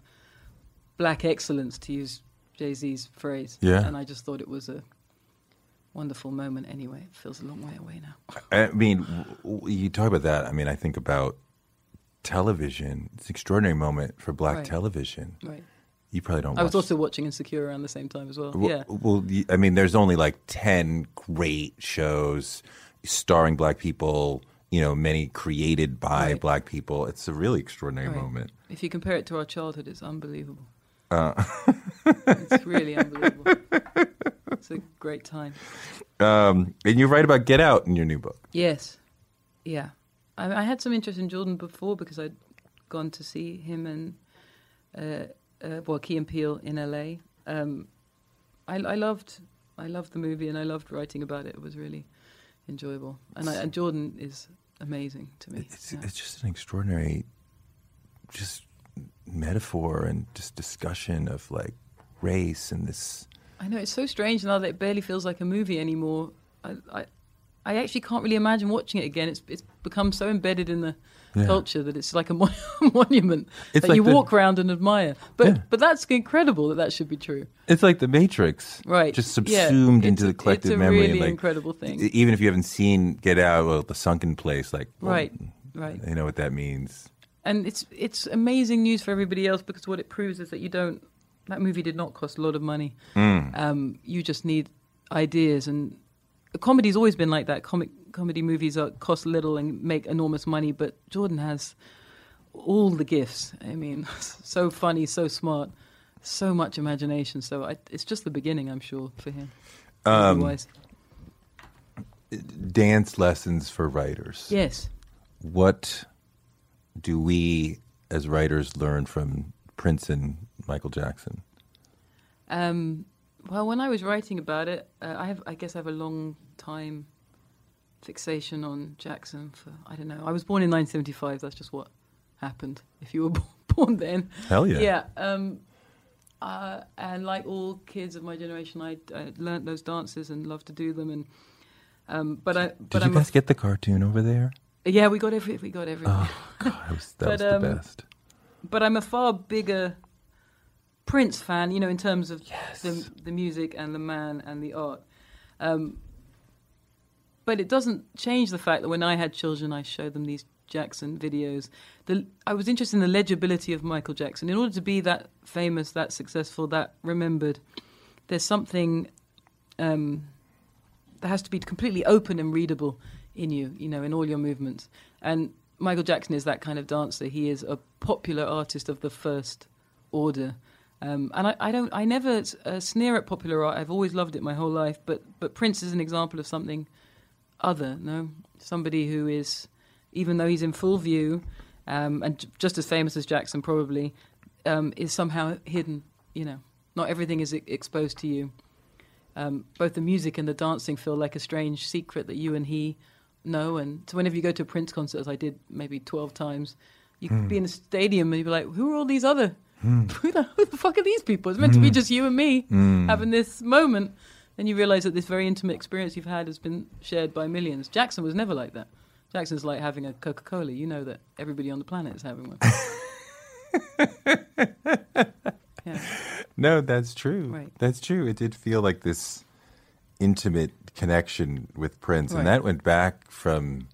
S2: black excellence, to use Jay Z's phrase.
S1: Yeah.
S2: And I just thought it was a wonderful moment anyway. It feels a long way away now. [laughs]
S1: I mean, you talk about that. I mean, I think about television. It's an extraordinary moment for black
S2: Right.
S1: television.
S2: Right.
S1: You probably don't.
S2: I was also watching Insecure around the same time as well.
S1: Well,
S2: yeah.
S1: Well, I mean, there's only like ten great shows starring black people. You know, many created by
S2: Right.
S1: black people. It's a really extraordinary
S2: Right.
S1: moment.
S2: If you compare it to our childhood, it's unbelievable.
S1: Uh.
S2: it's really unbelievable. [laughs] It's a great time.
S1: Um, and you write about Get Out in your new book.
S2: Yes, yeah. I, I had some interest in Jordan before because I'd gone to see him and uh, uh, well, Key and Peele in LA. Um, I, I loved, I loved the movie and I loved writing about it. It was really enjoyable. And, I, and Jordan is amazing to me.
S1: It's
S2: yeah.
S1: it's just an extraordinary, just metaphor and just discussion of like race and this.
S2: I know it's so strange now that it barely feels like a movie anymore. I, I, I actually can't really imagine watching it again. It's it's become so embedded in the
S1: Yeah.
S2: culture that it's like a mon- [laughs] monument
S1: It's
S2: that
S1: like
S2: you
S1: the-
S2: walk around and admire. But
S1: Yeah.
S2: but that's incredible that that should be true.
S1: It's like the Matrix,
S2: Right?
S1: Just subsumed
S2: It's
S1: into the collective
S2: it's a
S1: memory.
S2: really
S1: like,
S2: incredible thing.
S1: Even if you haven't seen Get Out, well, the sunken place, like well,
S2: Right, right.
S1: you know what that means.
S2: And it's it's amazing news for everybody else because what it proves is that you don't. That movie did not cost a lot of money.
S1: Mm.
S2: Um, you just need ideas, and comedy's always been like that. Comic comedy movies are cost little and make enormous money, but Jordan has all the gifts. I mean, [laughs] so funny, so smart, so much imagination. So I, it's just the beginning, I'm sure, for him.
S1: Um, Dance lessons for writers.
S2: yes.
S1: What do we as writers learn from Prince and Michael Jackson?
S2: Um, well, when I was writing about it, uh, I have, I guess, I have a long time fixation on Jackson. For I don't know. I was born in 1975. That's just what happened. If you were [laughs] born then,
S1: Hell yeah.
S2: yeah. Um, uh, and like all kids of my generation, I, I learnt those dances and loved to do them. And um, but I,
S1: Did
S2: but
S1: you
S2: I'm
S1: guys get the cartoon over there?
S2: yeah, we got every, we got everything.
S1: Oh, God, that was, that [laughs]
S2: But,
S1: was the
S2: um,
S1: best.
S2: but I'm a far bigger Prince fan, you know, in terms of the the music and the man and the art. Um, but it doesn't change the fact that when I had children, I showed them these Jackson videos. The, I was interested in the legibility of Michael Jackson. In order to be that famous, that successful, that remembered, there's something um, that has to be completely open and readable in you, you know, in all your movements. And Michael Jackson is that kind of dancer. He is a popular artist of the first order. Um, and I, I don't, I never uh, sneer at popular art. I've always loved it my whole life. But, but Prince is an example of something other, no? Somebody who is, even though he's in full view, um, and j- just as famous as Jackson probably, um, is somehow hidden. You know, not everything is e- exposed to you. Um, both the music and the dancing feel like a strange secret that you and he know. And so whenever you go to a Prince concert, as I did maybe twelve times, you could be in a stadium and you'd be like, "Who are all these other? Hmm. Who, the, who the fuck are these people? It's meant to be hmm. just you and me hmm. having this moment." Then you realize that this very intimate experience you've had has been shared by millions. Jackson was never like that. Jackson's like having a Coca Cola. You know that everybody on the planet is having one. [laughs] yeah.
S1: No, that's true.
S2: Right.
S1: That's true. It did feel like this intimate connection with Prince,
S2: Right.
S1: and that went back from.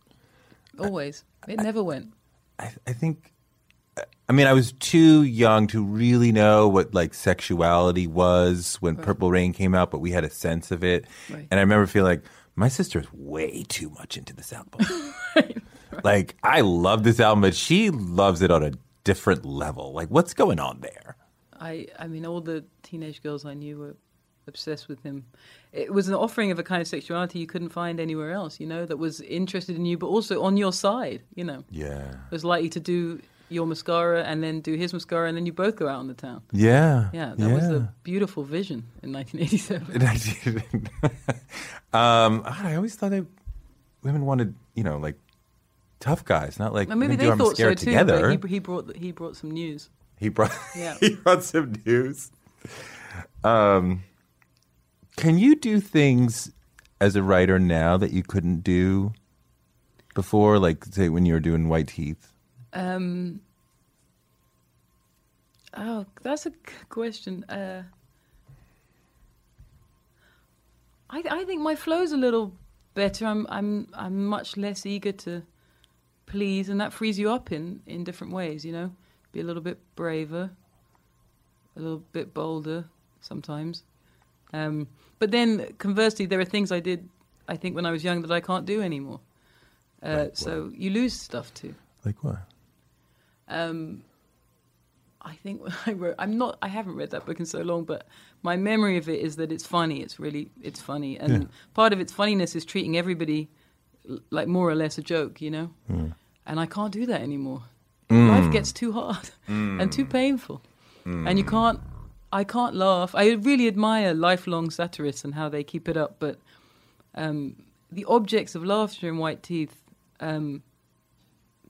S2: Always. It never went.
S1: I, I think. I mean, I was too young to really know what like sexuality was when
S2: Right.
S1: Purple Rain came out, but we had a sense of it,
S2: Right.
S1: and I remember feeling like my sister is way too much into this album. [laughs] Like, I love this album, but she loves it on a different level. Like, what's going on there?
S2: I, I mean, all the teenage girls I knew were obsessed with him. It was an offering of a kind of sexuality you couldn't find anywhere else, you know, that was interested in you, but also on your side, you know.
S1: Yeah.
S2: It was likely to do your mascara and then do his mascara, and then you both go out on the town.
S1: Yeah.
S2: Yeah, that was a beautiful vision in 1987. [laughs]
S1: I [laughs] um, I always thought that women wanted, you know, like tough guys, not like
S2: maybe they thought so too.
S1: together.
S2: But he, he brought he brought some news.
S1: He brought [laughs]
S2: Yeah.
S1: he brought some news. Um, can you do things as a writer now that you couldn't do before, like say when you were doing White Teeth?
S2: Um, oh, that's a question. Uh, I I think my flow's a little better. I'm I'm I'm much less eager to please, and that frees you up in in different ways. You know, be a little bit braver, a little bit bolder sometimes. Um, but then conversely, there are things I did, I think, when I was young that I can't do anymore. Uh,
S1: Like
S2: so you lose stuff too.
S1: Like what?
S2: Um, I think [laughs] I wrote, I'm not, I haven't read that book in so long, but my memory of it is that it's funny. It's really, it's funny, and
S1: Yeah.
S2: part of its funniness is treating everybody like more or less a joke, you know. And I can't do that anymore. Life gets too hard [laughs] and too painful, and you can't. I can't laugh. I really admire lifelong satirists and how they keep it up, but um, the objects of laughter in White Teeth. Um,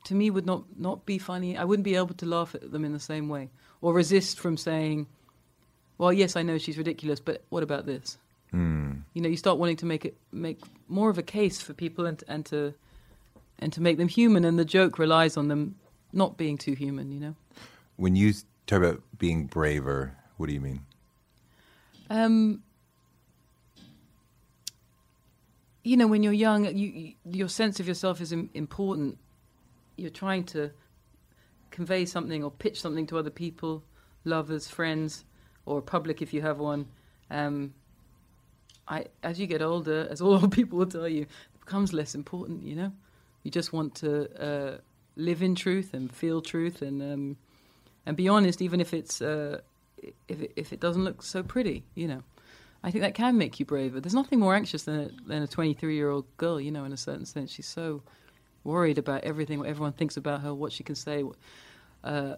S2: to me would not not be funny. I wouldn't be able to laugh at them in the same way or resist from saying, "Well, yes, I know she's ridiculous, but what about this?"
S1: Hmm.
S2: You know, you start wanting to make it make more of a case for people and and to and to make them human, and the joke relies on them not being too human. You know.
S1: When you talk about being braver, what do you mean?
S2: Um, you know, when you're young, you, you, your sense of yourself is Im- important. You're trying to convey something or pitch something to other people, lovers, friends, or public if you have one. Um, I, as you get older, as all old [laughs] people will tell you, it becomes less important. You know, you just want to uh, live in truth and feel truth and um, and be honest, even if it's uh, if it, if it doesn't look so pretty. You know, I think that can make you braver. There's nothing more anxious than a, than a 23 year old girl. You know, in a certain sense, she's so worried about everything, what everyone thinks about her, what she can say. Uh,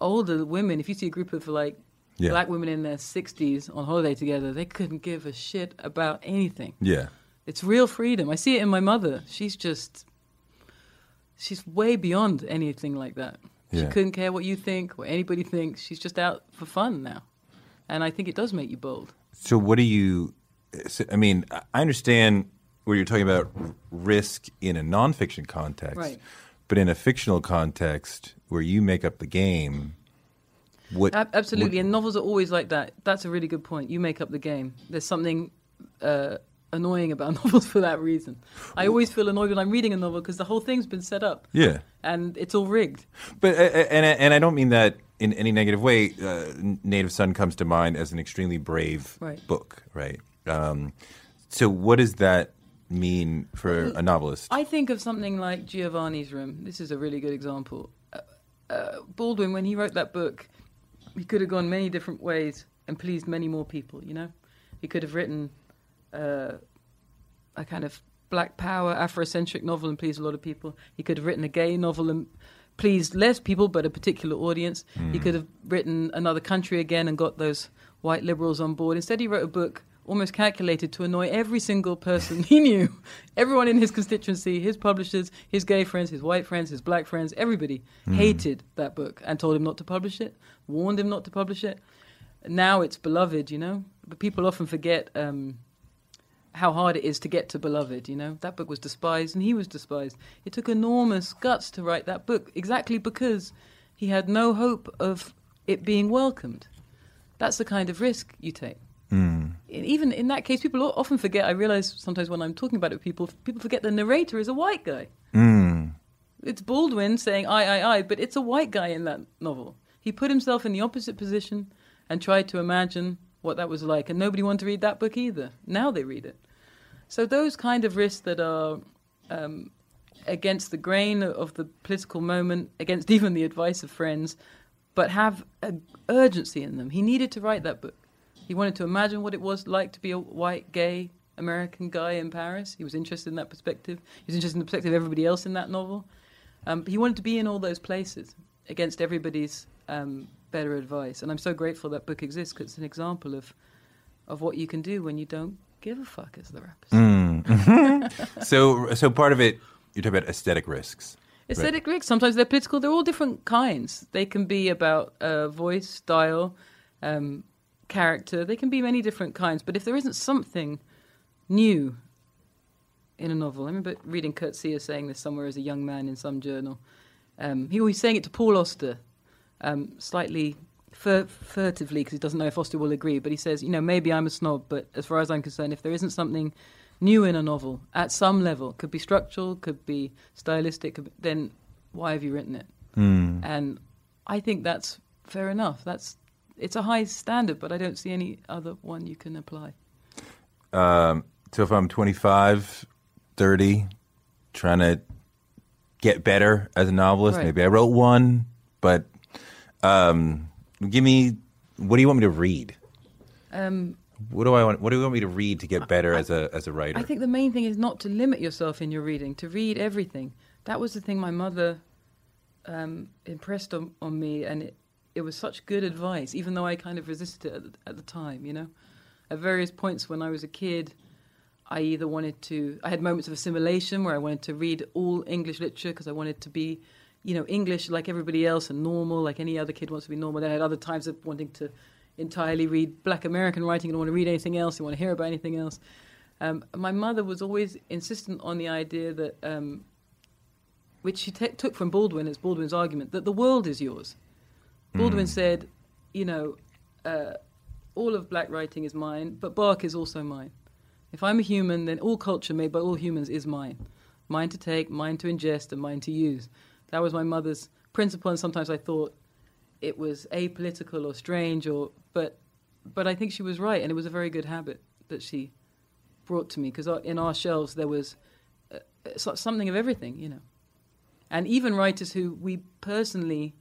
S2: older women, if you see a group of like
S1: Yeah.
S2: black women in their 60s on holiday together, they couldn't give a shit about anything.
S1: Yeah.
S2: It's real freedom. I see it in my mother. She's just, she's way beyond anything like that. She couldn't care what you think, what anybody thinks. She's just out for fun now. And I think it does make you bold.
S1: So what do you? I mean, I understand where you're talking about risk in a nonfiction context,
S2: Right.
S1: But in a fictional context where you make up the game, what?
S2: Ab- absolutely.
S1: what-
S2: and novels are always like that. That's a really good point. You make up the game. There's something uh, annoying about [laughs] novels for that reason. I always feel annoyed when I'm reading a novel because the whole thing's been set up
S1: yeah.
S2: and it's all rigged.
S1: But uh, and and I don't mean that in any negative way. Uh, Native Son comes to mind as an extremely brave
S2: Right.
S1: book, right? Um, so what is that mean for a novelist?
S2: I think of something like Giovanni's Room. This is a really good example. Uh, uh, Baldwin, when he wrote that book, he could have gone many different ways and pleased many more people. You know, he could have written uh, a kind of black power Afrocentric novel and pleased a lot of people. He could have written a gay novel and pleased less people, but a particular audience. He could have written another country again and got those white liberals on board. Instead, he wrote a book almost calculated to annoy every single person [laughs] he knew, everyone in his constituency, his publishers, his gay friends, his white friends, his black friends, everybody hated that book and told him not to publish it, warned him not to publish it. Now it's beloved, you know, but people often forget um, how hard it is to get to beloved. You know, that book was despised and he was despised. It took enormous guts to write that book, exactly because he had no hope of it being welcomed. That's the kind of risk you take. And Even in that case, people often forget. I realize sometimes when I'm talking about it with people, people forget the narrator is a white guy. It's Baldwin saying "I, I, I," but it's a white guy in that novel. He put himself in the opposite position and tried to imagine what that was like, and nobody wanted to read that book either. Now they read it. So those kind of risks that are um, against the grain of the political moment, against [laughs] even the advice of friends, but have a urgency in them. He needed to write that book. He wanted to imagine what it was like to be a white, gay American guy in Paris. He was interested in that perspective. He was interested in the perspective of everybody else in that novel. Um, but he wanted to be in all those places against everybody's um, better advice. And I'm so grateful that book exists because it's an example of, of what you can do when you don't give a fuck, as the rappers say. [laughs]
S1: so so part of it, you're talking about aesthetic risks.
S2: Aesthetic risks, sometimes they're political. They're all different kinds. They can be about uh, voice, style, um, character. They can be many different kinds. But if there isn't something new in a novel, I remember reading Coetzee saying this somewhere as a young man in some journal. Um, he was saying it to Paul Auster, um, slightly fur- furtively because he doesn't know if Auster will agree. But he says, you know, maybe I'm a snob, but as far as I'm concerned, if there isn't something new in a novel at some level, could be structural, could be stylistic, could be, then why have you written it? And I think that's fair enough. That's it's a high standard, but I don't see any other one you can apply.
S1: Um, so if I'm 25, 30, trying to get better as a novelist,
S2: Right.
S1: maybe I wrote one, but um, give me what do you want me to read?
S2: Um,
S1: What do I want? What do you want me to read to get better as a as a writer?
S2: I think the main thing is not to limit yourself in your reading, to read everything. That was the thing my mother um, impressed on, on me, and it, it was such good advice, even though I kind of resisted it at the, at the time, you know. At various points when I was a kid, I either wanted to, I had moments of assimilation where I wanted to read all English literature because I wanted to be, you know, English like everybody else and normal, like any other kid wants to be normal. Then I had other times of wanting to entirely read black American writing and want to read anything else, you want to hear about anything else. Um, my mother was always insistent on the idea that, um, which she ta took from Baldwin as Baldwin's argument, that the world is yours. Baldwin said, you know, uh, all of black writing is mine, but Bach is also mine. If I'm a human, then all culture made by all humans is mine. Mine to take, mine to ingest, and mine to use. That was my mother's principle, and sometimes I thought it was apolitical or strange, or but but I think she was right, and it was a very good habit that she brought to me because in our shelves there was uh, something of everything, you know. And even writers who we personally,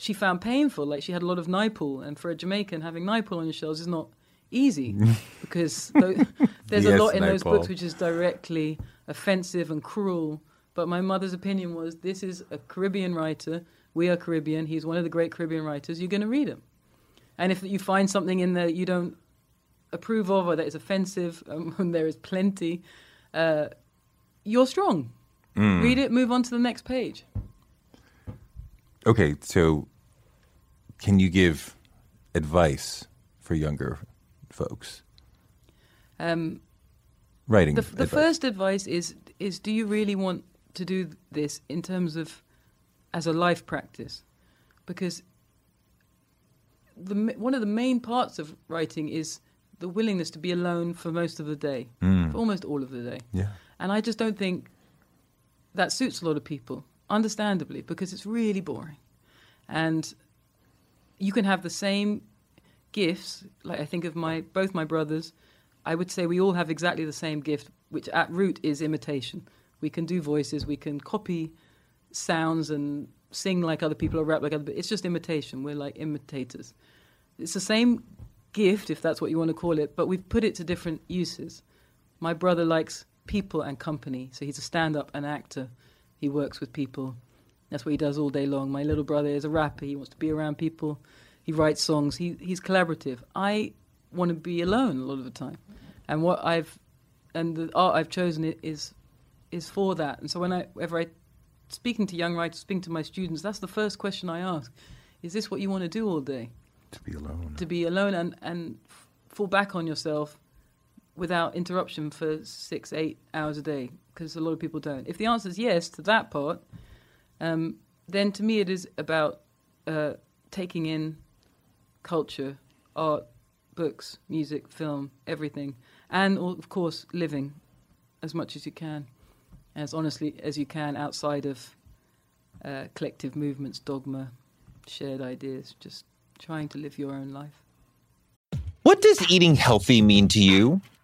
S2: she found painful, like she had a lot of Naipaul, and for a Jamaican, having Naipaul on your shelves is not easy [laughs] because th- [laughs] there's
S6: Yes,
S2: a lot in those books which is directly offensive and cruel. But my mother's opinion was this is a Caribbean writer. We are Caribbean. He's one of the great Caribbean writers. You're going to read him. And if you find something in there you don't approve of or that is offensive, [laughs] um, and there is plenty, uh, you're strong. Read it, move on to the next page.
S6: Okay, so can you give advice for younger folks
S2: Um,
S6: writing?
S2: the, the
S6: advice?
S2: first advice is is do you really want to do this in terms of as a life practice because the one of the main parts of writing is the willingness to be alone for most of the day for almost all of the day
S6: yeah.
S2: and i just don't think that suits a lot of people understandably because it's really boring and you can have the same gifts like i think of my both my brothers. I would say we all have exactly the same gift which at root is imitation. We can do voices we can copy sounds and sing like other people or rap like other people. it's just imitation. We're like imitators. It's the same gift if that's what you want to call it but we've put it to different uses. My brother likes people and company so he's a stand-up and actor. He works with people that's what he does all day long. My little brother is a rapper. He wants to be around people. He writes songs. He, he's collaborative. I want to be alone a lot of the time. And what i've and the art i've chosen is is for that. And so when i whenever i speaking to young writers speaking to my students that's the first question i ask. Is this what you want to do all day?
S6: To be alone.
S2: to be alone and, and fall back on yourself without interruption for six, eight hours a day, because a lot of people don't. If the answer is yes to that part, um, then to me it is about uh, taking in culture, art, books, music, film, everything, and of course living as much as you can, as honestly as you can outside of uh, collective movements, dogma, shared ideas, just trying to live your own life.
S1: What does eating healthy mean to you?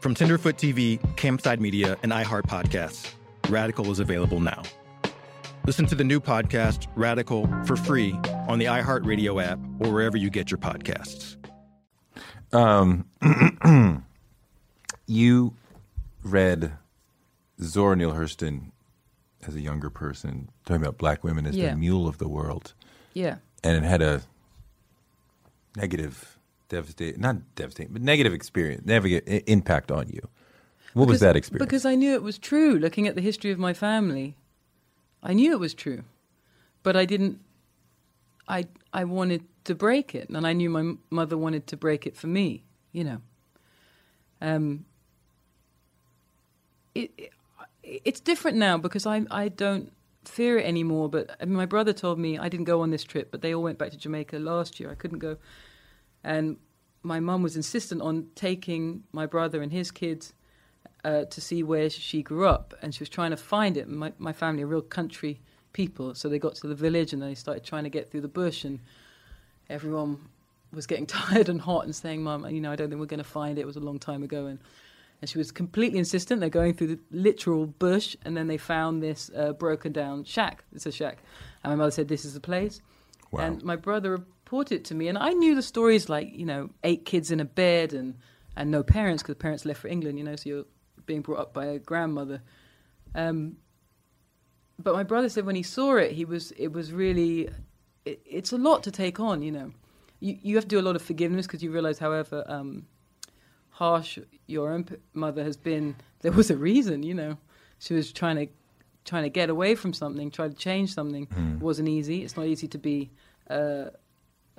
S7: From Tenderfoot TV, Campside Media, and iHeart Podcasts, Radical is available now. Listen to the new podcast, Radical, for free on the iHeartRadio app or wherever you get your podcasts.
S6: Um, [clears throat] You read Zora Neale Hurston as a younger person, talking about black women as
S2: Yeah.
S6: the mule of the world.
S2: Yeah.
S6: and it had a negative, devastating, not devastating, but negative experience, negative impact on you. What was that experience?
S2: Because I knew it was true. Looking at the history of my family, I knew it was true, but I didn't. I I wanted to break it, and I knew my mother wanted to break it for me. You know. Um. It, it it's different now because I I don't fear it anymore. But I mean, my brother told me I didn't go on this trip, but they all went back to Jamaica last year. I couldn't go, and my mum was insistent on taking my brother and his kids uh, to see where she grew up, and she was trying to find it. My, my family are real country people, so they got to the village and they started trying to get through the bush, and everyone was getting [laughs] tired and hot and saying, "Mum, you know, I don't think we're going to find it. It was a long time ago." And and she was completely insistent. They're going through the literal bush, and then they found this uh, broken down shack. It's a shack, and my mother said, "This is the place."
S1: Wow.
S2: And my brother it to me, and I knew the stories like you know, eight kids in a bed and and no parents because parents left for England. You know, so you're being brought up by a grandmother. Um, but my brother said when he saw it, he was it was really it, it's a lot to take on. You know, you you have to do a lot of forgiveness because you realize, however um, harsh your own mother has been, there was a reason. You know, she was trying to trying to get away from something, try to change something. It wasn't easy. It's not easy to be. Uh,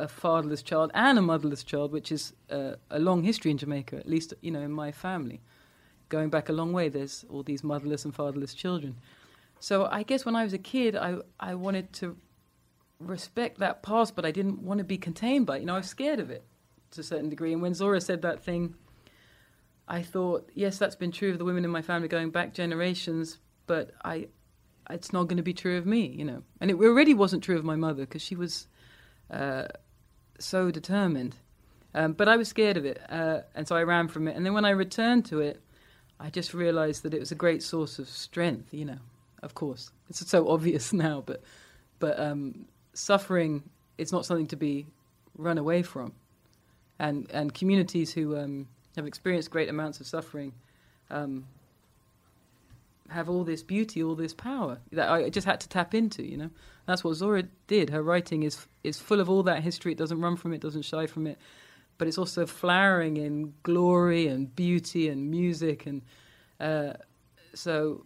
S2: a fatherless child and a motherless child, which is uh, a long history in Jamaica, at least you know in my family. Going back a long way, there's all these motherless and fatherless children. So I guess when I was a kid, I I wanted to respect that past, but I didn't want to be contained by it. You know, I was scared of it to a certain degree. And when Zora said that thing, I thought, yes, that's been true of the women in my family going back generations, but I, it's not going to be true of me. You know, and it already wasn't true of my mother because she was. Uh, so determined. Um, but I was scared of it, uh, and so I ran from it. And then when I returned to it, I just realized that it was a great source of strength. You know, of course, it's so obvious [laughs] now, but but um, suffering is not something to be run away from. And and communities who um, have experienced great amounts of suffering um, have all this beauty, all this power that I just had to tap into. You know, that's what Zora did. Her writing is is full of all that history. It doesn't run from it, it doesn't shy from it, but it's also flowering in glory and beauty and music, and uh, so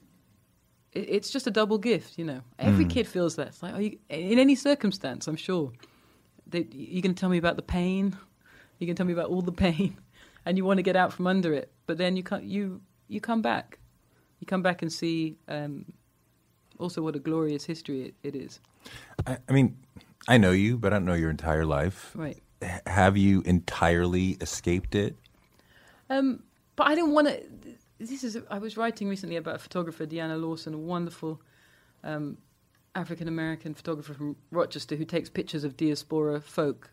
S2: it, it's just a double gift. You know, every kid feels that. It's like, are you, in any circumstance, I'm sure. They, you can tell me about the pain. You can tell me about all the pain, [laughs] and you want to get out from under it. But then you come, you you come back. You come back and see um, also what a glorious history it, it is.
S1: I, I mean, I know you, but I don't know your entire life.
S2: Right.
S1: H- have you entirely escaped it?
S2: Um, but I didn't want to. This is. I was writing recently about a photographer, Deana Lawson, a wonderful um, African American photographer from Rochester who takes pictures of diaspora folk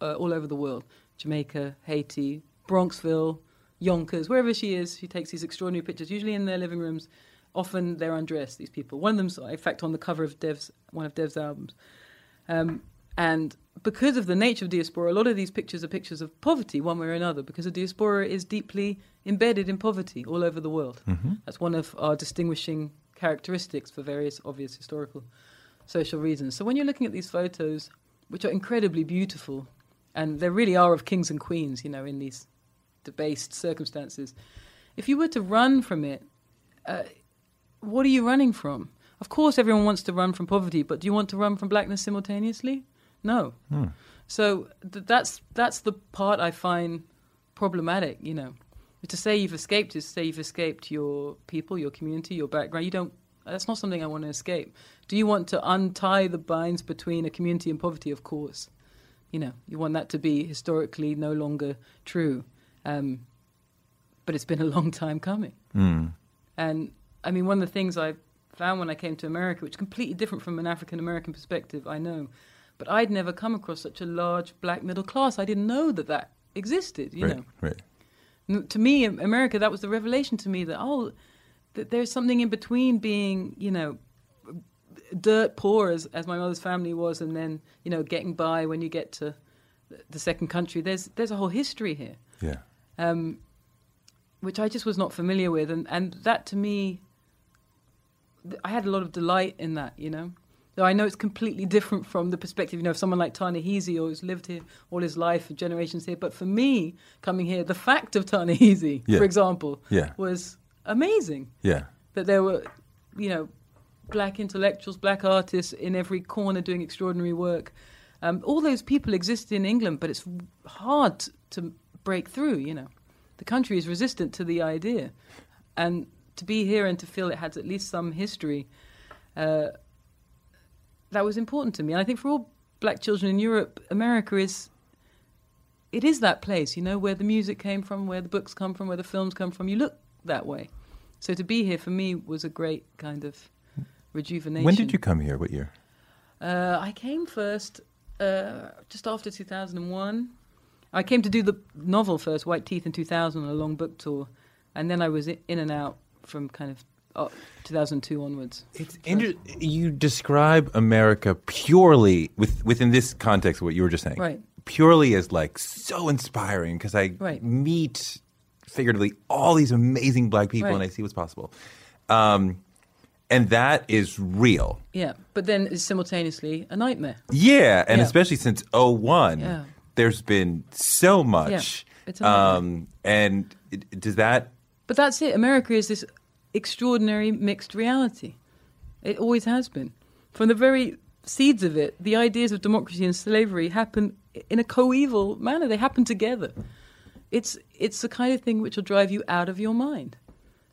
S2: uh, all over the world Jamaica, Haiti, Bronxville, Yonkers, wherever she is. She takes these extraordinary pictures, usually in their living rooms. Often they're undressed, these people. One of them's, in fact, on the cover of Dev's, one of Dev's albums. Um, and because of the nature of diaspora, a lot of these pictures are pictures of poverty, one way or another, because the diaspora is deeply embedded in poverty all over the world. That's one of our distinguishing characteristics for various obvious historical, social reasons. So when you're looking at these photos, which are incredibly beautiful, and they really are of kings and queens, you know, in these debased circumstances, if you were to run from it, uh, what are you running from? Of course, everyone wants to run from poverty, but do you want to run from blackness simultaneously? No. So th- that's that's the part I find problematic. You know, to say you've escaped is to say you've escaped your people, your community, your background. You don't. That's not something I want to escape. Do you want to untie the binds between a community and poverty? Of course. You know, you want that to be historically no longer true. Um, but it's been a long time coming. And I mean, one of the things I found when I came to America, which is completely different from an African American perspective, I know, but I'd never come across such a large black middle class. I didn't know that that existed. You
S1: right,
S2: know,
S1: right.
S2: To me, America, that was the revelation to me that oh, that there's something in between being, you know, dirt poor as as my mother's family was, and then you know getting by when you get to the- the second country. There's there's a whole history here
S1: Yeah.
S2: Um, which I just was not familiar with, and and that to me, I had a lot of delight in that, you know. Though I know it's completely different from the perspective, you know, of someone like Ta-Nehisi or who's lived here all his life, for generations here. But for me, coming here, the fact of Ta-Nehisi,
S1: Yeah.
S2: for example,
S1: Yeah.
S2: was amazing.
S1: Yeah.
S2: That there were, you know, black intellectuals, black artists in every corner doing extraordinary work. Um, all those people exist in England, but it's hard to break through, you know. The country is resistant to the idea. And to be here and to feel it has at least some history, uh, that was important to me. And I think for all black children in Europe, America is. It is that place, you know, where the music came from, where the books come from, where the films come from. You look that way. So to be here for me was a great kind of rejuvenation.
S1: When did you come here? What year?
S2: Uh, I came first uh, just after 2001. I came to do the novel first, White Teeth, in 2000, on a long book tour, and then I was in and out from kind of uh, 2002 onwards.
S1: It's inter- you describe America purely with within this context of what you were just saying.
S2: Right.
S1: Purely as like so inspiring because I
S2: Right.
S1: meet figuratively all these amazing black people and I see what's possible. Um, and that is real.
S2: Yeah, but then it's simultaneously a nightmare.
S1: Yeah, and
S2: Yeah.
S1: especially since 01,
S2: Yeah.
S1: There's been so much.
S2: it's a
S1: um, and it, does that
S2: But that's it. America is this extraordinary mixed reality. It always has been. From the very seeds of it, the ideas of democracy and slavery happen in a coeval manner. They happen together. It's it's the kind of thing which will drive you out of your mind.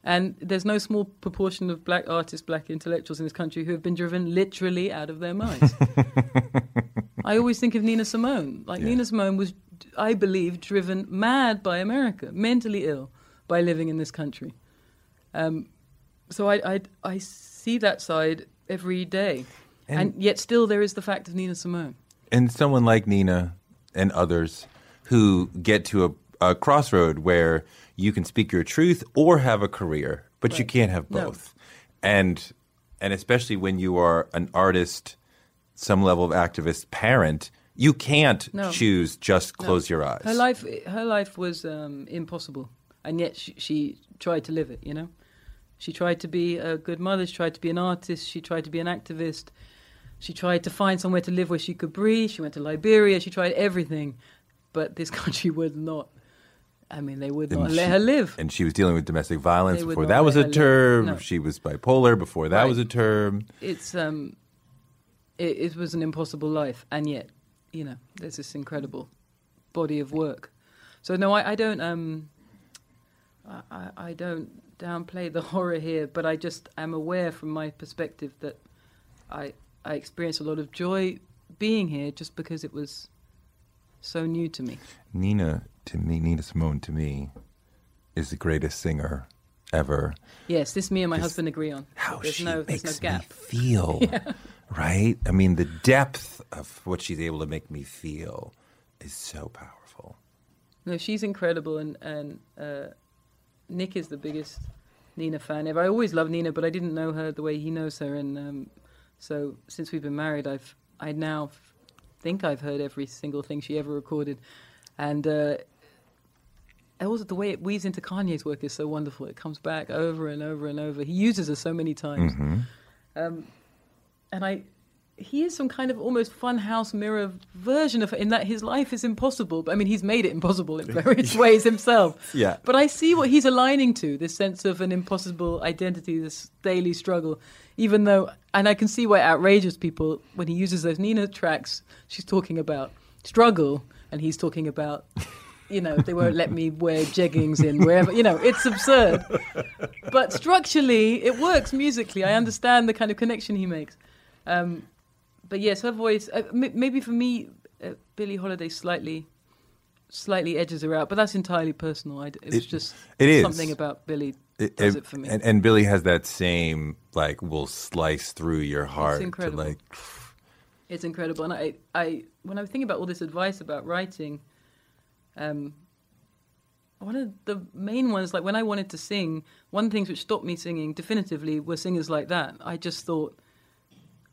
S2: And there's no small proportion of black artists, black intellectuals in this country who have been driven literally out of their minds. [laughs] I always think of Nina Simone. Like Nina Simone was, I believe, driven mad by America, mentally ill by living in this country. Um, so I, I, I see that side every day. And, yet still there is the fact of Nina Simone.
S1: and someone like Nina and others who get to a, a crossroad where you can speak your truth or have a career, but you can't have
S2: No.
S1: both. And and especially when you are an artist, some level of activist parent, you can't
S2: No.
S1: choose just
S2: No.
S1: close your eyes.
S2: Her life, her life was um, impossible, and yet she, she tried to live it. You know, she tried to be a good mother. She tried to be an artist. She tried to be an activist. She tried to find somewhere to live where she could breathe. She went to Liberia. She tried everything, but this [laughs] country would not. I mean, they would
S1: And
S2: not let
S1: she-
S2: her live.
S1: And she was dealing with domestic violence
S2: They
S1: before that was a
S2: let
S1: term.
S2: No.
S1: She was bipolar before that
S2: Right.
S1: was a term.
S2: It's um, it, it was an impossible life, and yet, you know, there's this incredible body of work. So no, I, I don't um, I, I, don't downplay the [laughs] horror here, but I just am aware from my perspective that I I experienced a lot of joy being here just because it was so new to me.
S1: Nina, to me, Nina Simone, to me, is the greatest singer ever.
S2: Yes, this me and my
S1: Just
S2: husband agree on.
S1: How
S2: there's
S1: she
S2: no there's
S1: makes
S2: no gap.
S1: me feel, [laughs] right? I mean, the depth of what she's able to make me feel is so powerful.
S2: No, she's incredible, and and uh, Nick is the biggest Nina fan ever. I always loved Nina, but I didn't know her the way he knows her, and um, so since we've been married, I've I now f- think I've heard every single thing she ever recorded, and. Uh, also the way it weaves into Kanye's work is so wonderful. It comes back over and over and over. He uses her so many times, um, and I, he is some kind of almost funhouse mirror version of in that his life is impossible. But I mean, he's made it impossible in various [laughs] ways himself.
S1: Yeah.
S2: But I see what he's aligning to this sense of an impossible identity, this daily struggle. Even though, and I can see why outrageous people when he uses those Nina tracks, she's talking about struggle, and he's talking about. You know, they won't let me wear jeggings in wherever. You know, it's absurd. But structurally, it works musically. I understand the kind of connection he makes. Um, but yes, her voice. Uh, m- maybe for me, uh, Billie Holiday slightly, slightly edges her out. But that's entirely personal. I d it
S1: It-
S2: just
S1: it is.
S2: something about Billie does it, for me.
S1: And, and Billie has that same like will slice through your heart to
S2: incredible.
S1: like
S2: It's incredible. And I, I, when I was thinking about all this advice about writing, um, one of the main ones, like when I wanted to sing, one of the things which stopped me singing definitively were singers like that. I just thought,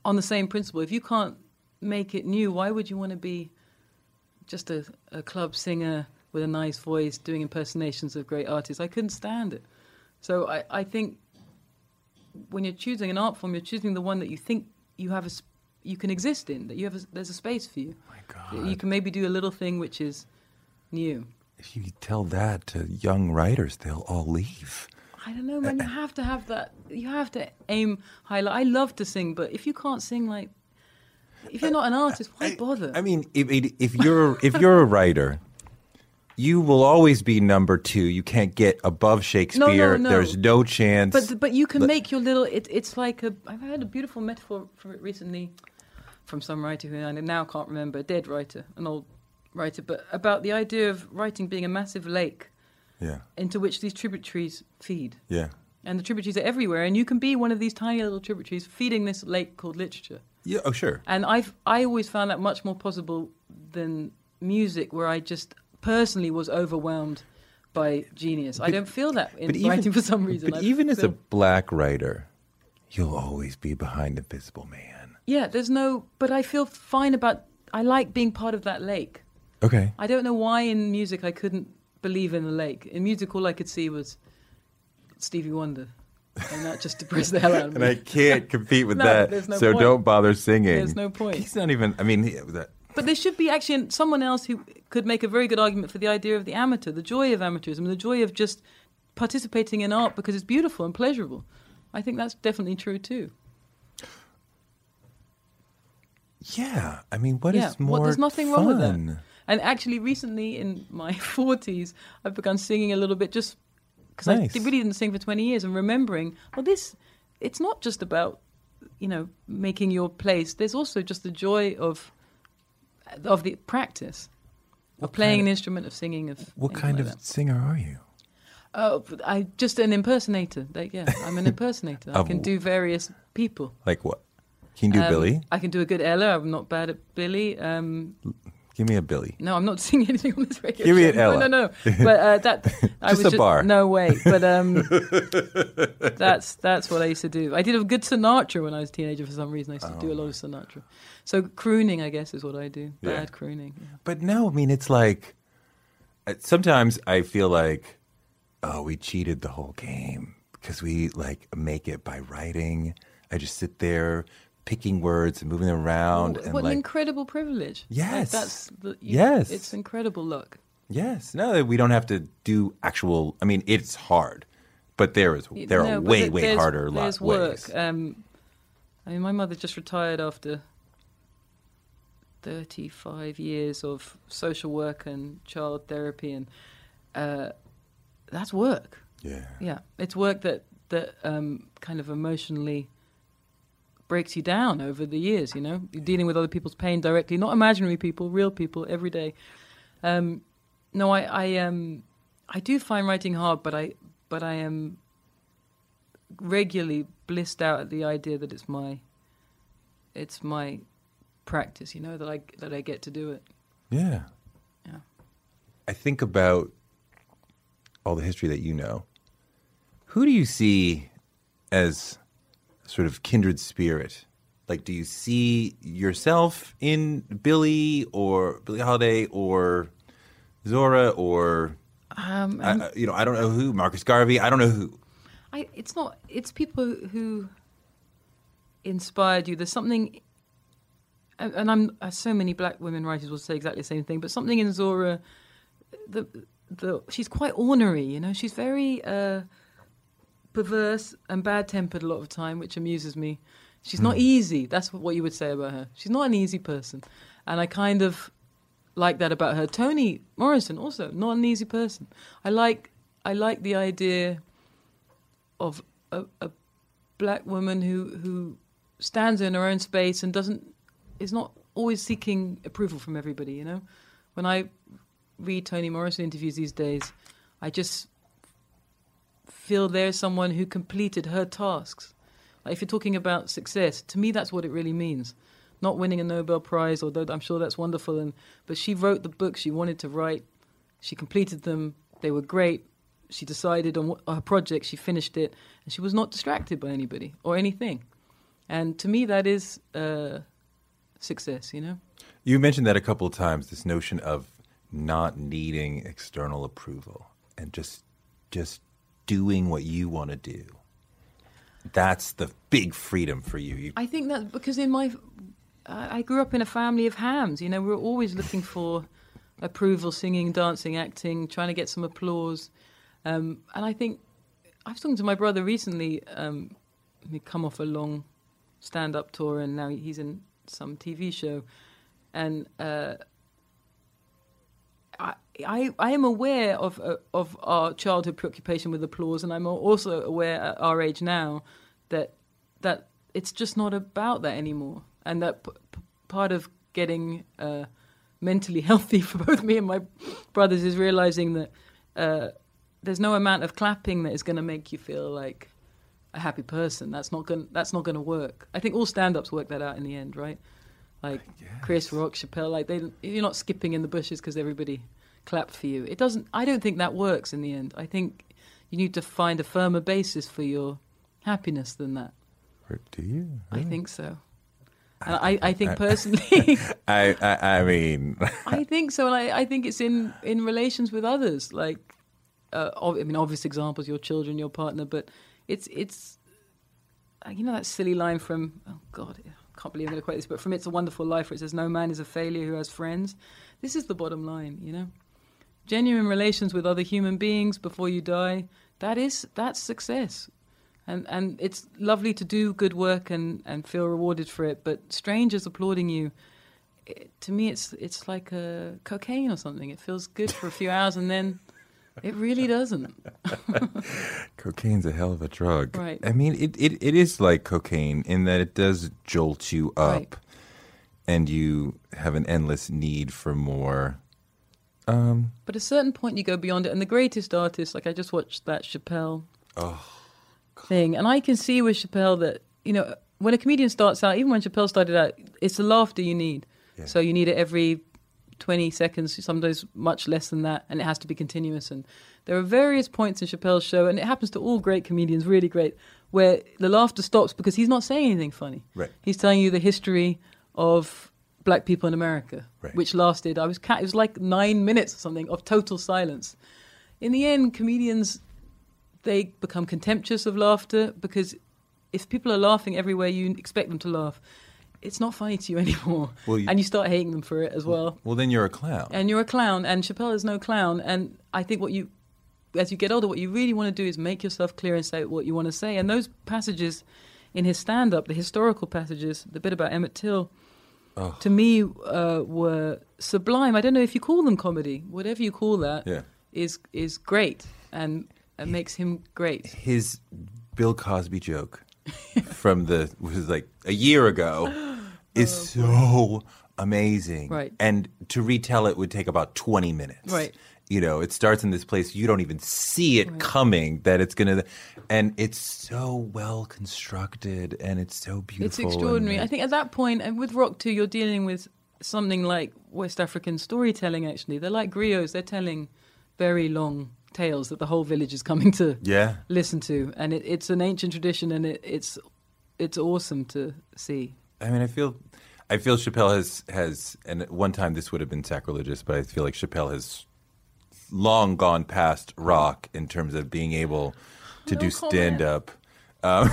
S2: on the same principle, if you can't make it new, why would you want to be just a, a club singer with a nice voice doing impersonations of great artists? I couldn't stand it. So I, I think when you're choosing an art form, you're choosing the one that you think you have a, you can exist in, that you have a, there's a space for you.
S1: my God.
S2: You can maybe do a little thing which is new.
S1: if you tell that to young writers, they'll all leave.
S2: I don't know, man. You have to have that. You have to aim high. Like, I love to sing, but if you can't sing, like, if you're not an artist, why bother?
S1: I mean, if, if you're if you're a writer, you will always be number two. You can't get above Shakespeare.
S2: no.
S1: There's no chance.
S2: But but you can make your little. It, it's like a. I've had a beautiful metaphor from it recently, from some writer who I now can't remember, a dead writer, an old writer, but about the idea of writing being a massive lake
S1: yeah,
S2: into which these tributaries feed.
S1: yeah.
S2: and the tributaries are everywhere, and you can be one of these tiny little tributaries feeding this lake called literature.
S1: Yeah. Oh, sure.
S2: And I've I always found that much more possible than music, where I just personally was overwhelmed by genius. I don't feel that in
S1: but even-
S2: writing for some reason.
S1: But
S2: I
S1: even as a black writer, you'll always be behind Invisible Man.
S2: yeah, there's no. But I feel fine about. I like being part of that lake.
S1: Okay.
S2: I don't know why in music I couldn't believe in the lake. In music, all I could see was Stevie Wonder, and that just depressed the hell out of me.
S1: And I can't compete with [laughs]
S2: No,
S1: that,
S2: no
S1: so
S2: point.
S1: don't bother singing.
S2: There's no point.
S1: He's not even. I mean, he- that,
S2: But there should be actually someone else who could make a very good argument for the idea of the amateur, the joy of amateurism, the joy of just participating in art because it's beautiful and pleasurable. I think that's definitely true too.
S1: yeah. I mean, what is
S2: yeah,
S1: more
S2: well, there's nothing wrong with that. And actually, recently in my [laughs] 40s, I've begun singing a little bit just because I
S1: Nice.
S2: did- really didn't sing for 20 years and remembering, well, this, it's not just about, you know, making your place. There's also just the joy of of the practice of playing an instrument, of singing, of
S1: What kind
S2: like
S1: of
S2: that.
S1: singer are you?
S2: Oh, but I just an impersonator. Like, yeah, I'm an [laughs] impersonator. I can do various people.
S1: Like what? Can you do
S2: Um,
S1: Billie?
S2: I can do a good Ella. I'm not bad at Billie. Um,
S1: Give me a Billie.
S2: no, I'm not [laughs] singing anything on this radio.
S1: Give me an Ella.
S2: No, no, no. But uh, that [laughs] I
S1: Just
S2: was
S1: a bar.
S2: No way. But um, [laughs] that's that's what I used to do. I did a good Sinatra when I was a teenager. For some reason, I used to do a lot of Sinatra. So crooning, I guess, is what I do. Bad
S1: Yeah.
S2: crooning. yeah.
S1: But no, I mean, it's like uh, sometimes I feel like, oh, we cheated the whole game because we like make it by writing. I just sit there picking words and moving them around
S2: Oh,
S1: and
S2: what an incredible privilege. Like,
S1: Yes.
S2: that's the, you-
S1: Yes.
S2: It's incredible Look,
S1: yes, no, that we don't have to do actual. I mean, it's hard, but there is there
S2: No,
S1: are way way
S2: there's-
S1: harder lot
S2: There's work.
S1: ways.
S2: Um, I mean, my mother just retired after 35 years of social work and child therapy, and uh, that's work.
S1: yeah,
S2: Yeah, it's work that that um, kind of emotionally breaks you down over the years. You know, you're dealing with other people's pain directly, not imaginary people, real people, every day. Um, no, I, I, um, I do find writing hard, but I, but I am regularly blissed out at the idea that it's my, it's my practice. You know that I that I get to do it.
S1: yeah,
S2: Yeah.
S1: I think about all the history that you know. Who do you see as sort of kindred spirit? Like, do you see yourself in Billy or Billie Holiday or Zora or
S2: Um,
S1: I, you know I don't know who Marcus Garvey? I don't know who.
S2: I, it's not. It's people who inspired you. There's something, and, and I'm uh, so many black women writers will say exactly the same thing. But something in Zora, the the she's quite ornery. You know, she's very uh, perverse and bad tempered a lot of the time, which amuses me. She's not hmm. easy. That's what you would say about her. She's not an easy person, and I kind of like that about her. Toni Morrison also not an easy person. I like I like the idea of a, a black woman who who stands in her own space and doesn't is not always seeking approval from everybody. You know, when I read Toni Morrison interviews these days, I just feel there's someone who completed her tasks. Like if you're talking about success, to me that's what it really means. Not winning a Nobel Prize, although I'm sure that's wonderful. And but she wrote the books she wanted to write. She completed them. They were great. She decided on what, her project. She finished it, and she was not distracted by anybody or anything. And to me, that is uh, success. You know.
S1: You mentioned that a couple of times. This notion of not needing external approval and just just doing what you want to do. That's the big freedom for you. you
S2: I think that because in my, I I grew up in a family of hams. You know, we were always looking for approval, singing, dancing, acting, trying to get some applause. Um, and I think I was talking to my brother recently. Um, he'd come off a long stand-up tour, and now he's in some TV show. And uh, I, I, am aware of uh, of our childhood preoccupation with applause, and I'm also aware at our age now that that it's just not about that anymore, and that p- p- part of getting uh, mentally [laughs] healthy for both me and my brothers is realizing that uh, there's no amount of clapping that is going to make you feel like a happy person. That's not going. That's not going to work. I think all stand-ups work that out in the end, right? Like Chris Rock, Chappelle, like they, you're not skipping in the bushes because everybody clapped for you. It doesn't. I don't think that works in the end. I think you need to find a firmer basis for your happiness than that.
S1: Or do you?
S2: I think so. And I, I think personally, [laughs]
S1: I, I, I mean, [laughs]
S2: I think so. And I, I think it's in, in relations with others. Like, uh, I mean, obvious examples, your children, your partner, but it's, it's, uh, you know, that silly line from, oh God, can't believe I'm going to quote this, but from It's a Wonderful Life, where it says, No man is a failure who has friends. This is the bottom line, you know? Genuine relations with other human beings before you die, that is, that's success and and it's lovely to do good work and and feel rewarded for it. But strangers applauding you, it, to me, it's it's like a cocaine or something. It feels good for a few hours, and then it really doesn't. [laughs]
S1: cocaine's a hell of a drug.
S2: Right.
S1: I mean, it, it, it is like cocaine in that it does jolt you up,
S2: Right.
S1: and you have an endless need for more.
S2: Um, But at a certain point, you go beyond it. And the greatest artists, like I just watched that Chappelle thing, and I can see with Chappelle that you know when a comedian starts out, even when Chappelle started out, it's the laughter you need. So you need it every 20 seconds, sometimes much less than that, and it has to be continuous. And there are various points in Chappelle's show, and it happens to all great comedians, really great, where the laughter stops because he's not saying anything funny.
S1: Right.
S2: He's telling you the history of black people in America,
S1: Right.
S2: which lasted, I was, it was like nine minutes or something of total silence. In the end, comedians, they become contemptuous of laughter because if people are laughing everywhere you expect them to laugh, it's not funny to you [laughs] anymore.
S1: Well, you-
S2: and you start hating them for it as well.
S1: Well, then you're a clown.
S2: And you're a clown, and Chappelle is no clown. And I think what you, as you get older, what you really want to do is make yourself clear and say what you want to say. And those passages in his stand up, the historical passages, the bit about Emmett Till, to me uh, were sublime. I don't know if you call them comedy, whatever you call that,
S1: Yeah.
S2: is is great and it makes him great.
S1: His Bill Cosby joke [laughs] from the was like a year ago [gasps] is oh, so amazing.
S2: Right.
S1: And to retell it would take about 20 minutes.
S2: Right.
S1: You know, it starts in this place you don't even see it coming that it's going to and it's so well constructed and it's so beautiful.
S2: It's extraordinary. I think at that point, and with Rock too, you're dealing with something like West African storytelling. Actually, they're like griots. They're telling very long tales that the whole village is coming to
S1: Yeah.
S2: listen to, and it, it's an ancient tradition, and it, it's it's awesome to see.
S1: I mean, I feel, I feel Chappelle has has, and at one time this would have been sacrilegious, but I feel like Chappelle has long gone past Rock in terms of being able to do
S2: No comment.
S1: stand up. Um,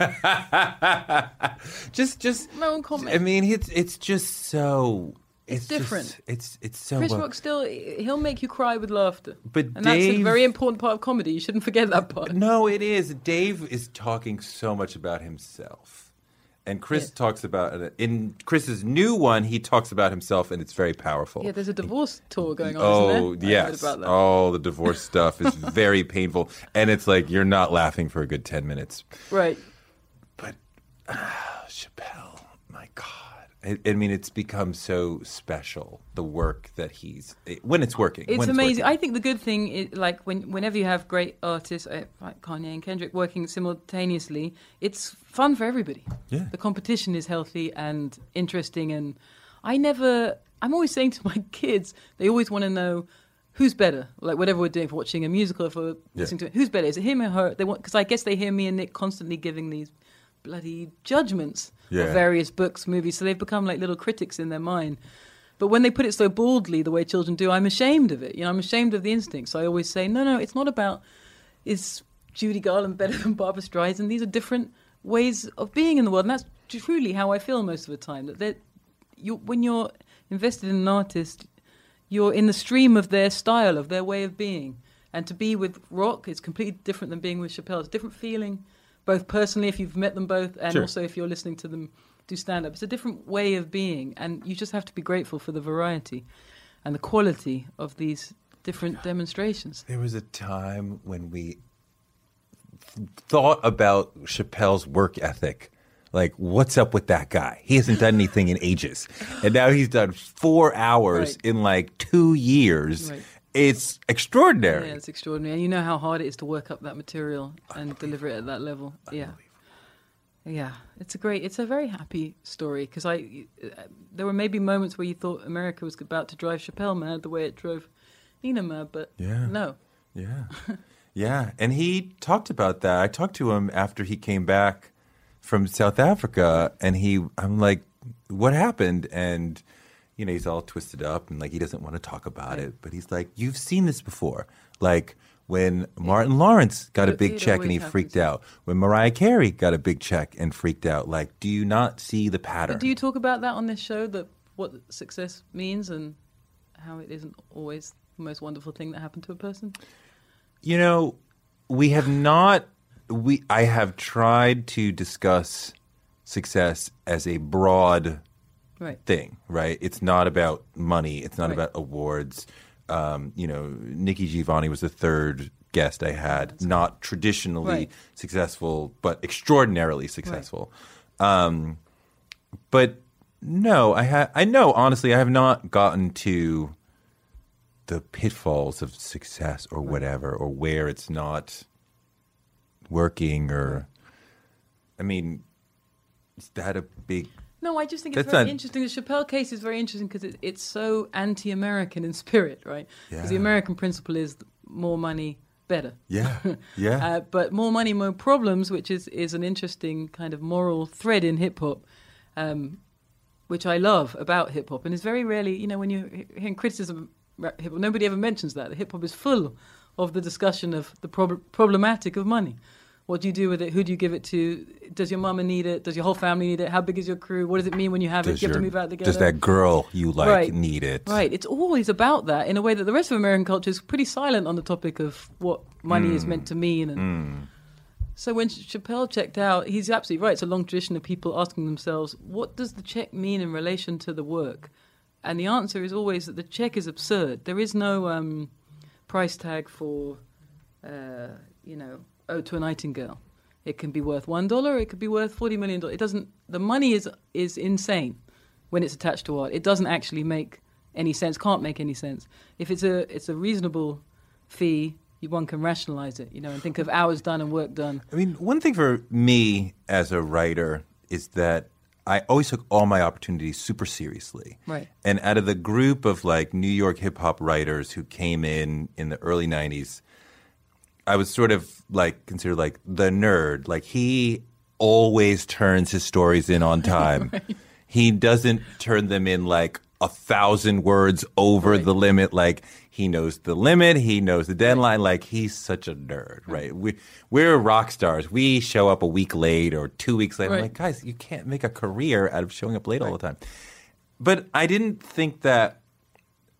S1: [laughs] just, just
S2: No comment.
S1: I mean, it's it's just so.
S2: It's
S1: just-
S2: different.
S1: it's it's so.
S2: Chris
S1: well-
S2: Rock still he'll make you cry with laughter,
S1: But
S2: and that's a
S1: Dave-
S2: very important part of comedy. You shouldn't forget that part.
S1: No, it is. Dave is talking so much about himself. And Chris
S2: Yeah.
S1: talks about. In Chris's new one, he talks about himself, and it's very powerful.
S2: Yeah, there's a divorce tour going on.
S1: Oh
S2: isn't there?
S1: Yes!
S2: that.
S1: Oh, the divorce [laughs] stuff is very painful, and it's like you're not laughing for a good ten minutes.
S2: Right.
S1: But ah, Chappelle! I, I mean, it's become so special. The work that he's when it's working.
S2: It's amazing.
S1: working.
S2: I think the good thing is like when whenever you have great artists uh, like Kanye and Kendrick working simultaneously, it's fun for everybody.
S1: Yeah.
S2: The competition is healthy and interesting and I never I'm always saying to [laughs] my kids, they always want to know who's better. Like whatever we're doing for watching a musical if we're listening to it, who's better? Is it him or her? They want because I guess they hear me and Nick constantly giving these bloody judgments
S1: Yeah.
S2: of various books, movies, so they've become like little critics in their mind. But when they put it so baldly, the way children do, I'm ashamed of it. You know, I'm ashamed of the instincts. So I always say, no, no, it's not about is Judy Garland better than Barbra Streisand. These are different ways of being in the world, and that's truly how I feel most of the time. That you, when you're invested in an artist, you're in the stream of their style, of their way of being. And to be with Rock is completely different than being with Chappelle. It's a different feeling, both personally, if you've met them both, and
S1: Sure.
S2: also if you're listening to them do stand up. It's a different way of being, and you just have to be grateful for the variety and the quality of these different demonstrations.
S1: There was a time when we th- thought about Chappelle's work ethic. Like, what's up with that guy? He hasn't done anything in ages. And now he's done four hours
S2: Right.
S1: in like two years.
S2: Right.
S1: It's extraordinary.
S2: Yeah, it's extraordinary. And you know how hard it is to work up that material and deliver it at that level. Yeah. Yeah, it's a great, it's a very happy story because I, uh, there were maybe moments where you thought America was about to drive Chappelle mad the way it drove Nina mad, but
S1: Yeah.
S2: no.
S1: Yeah. [laughs] yeah. And he talked about that. I talked to him after he came back from South Africa and he I'm like, what happened? And you know, he's all twisted up and like he doesn't want to talk about it. But he's like, You've seen this before. Like when Martin Lawrence got a big check and he freaked
S2: happens.
S1: out. When Mariah Carey got a big check and freaked out. Like, do you not see the pattern?
S2: But do you talk about that on this show, that what success means and how it isn't always the most wonderful thing that happened to a person?
S1: You know, we have not. We I have tried to discuss success as a broad
S2: Right.
S1: thing, right? It's not about money. It's not
S2: Right.
S1: about awards. Um, you know, Nikki Giovanni was the third guest I had, not traditionally
S2: Right.
S1: successful, but extraordinarily successful. Um, but no, I ha- I know honestly, I have not gotten to the pitfalls of success or whatever, or where it's not working, or I mean, is that a big?
S2: No, I just think it's
S1: That's
S2: very
S1: not-
S2: interesting. The Chappelle case is very interesting because it, it's so anti-American in [laughs] spirit, right? Because the American principle is more money, better.
S1: Yeah, [laughs] yeah.
S2: Uh, but more money, more problems, which is, is an interesting kind of moral thread in hip hop, um, which I love about hip hop. And it's very rarely, you know, when you're hearing criticism hip hop, nobody ever mentions that. The hip hop is full of the discussion of the prob- problematic of money. What do you do with it? Who do you give it to? Does your mama need it? Does your whole family need it? How big is your crew? What does it mean when you have it?
S1: Does
S2: Do you have to move out together?
S1: Does that girl you like
S2: Right.
S1: need it?
S2: Right. It's always about that in a way that the rest of American culture is pretty silent on the topic of what money is meant to mean. And so when Chappelle checked out, he's absolutely right. It's a long tradition of people asking themselves, what does the check mean in relation to the work? And the answer is always that the check is absurd. There is no um, price tag for, uh, you know, ode to a nightingale. It can be worth one dollar. It could be worth forty million dollars. It doesn't. The money is is insane when it's attached to art. It doesn't actually make any sense. Can't make any sense. If it's a it's a reasonable fee, you- one can rationalize it. You know, and think of hours done and work done.
S1: I mean, one thing for me as a writer is that I always took all my opportunities super seriously.
S2: Right.
S1: And out of the group of like New York hip hop writers who came in in the early 90s, I was sort of like considered like the nerd. Like he always turns his stories in on [laughs] time. He doesn't turn them in like a thousand words over the limit. Like he knows the limit, he knows the deadline. Like he's such a nerd, right? We we're rock stars. We show up a week late or two weeks late. I'm like, guys, you can't make a career out of showing up late all the time. But I didn't think that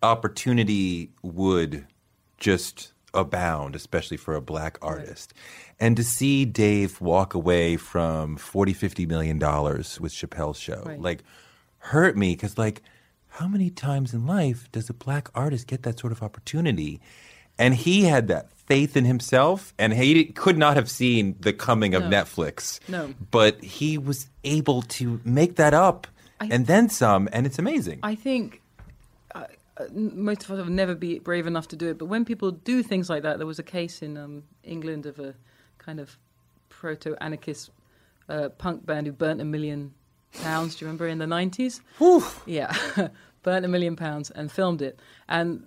S1: opportunity would just abound, especially for a black artist. And to see Dave walk away from 40, 50 million dollars with Chappelle's show,
S2: Right.
S1: like, hurt me because, like, how many times in life does a black artist get that sort of opportunity? And he had that faith in himself, and he could not have seen the coming of
S2: No.
S1: Netflix.
S2: No.
S1: But he was able to make that up
S2: I-
S1: and then some, and it's amazing.
S2: I think most of us have never be brave enough to do it. But when people do things like that, there was a case in um, England of a kind of proto-anarchist uh, punk band who burnt a million pounds. Do you remember in the nineties? Yeah, [laughs] burnt a million pounds and filmed it, and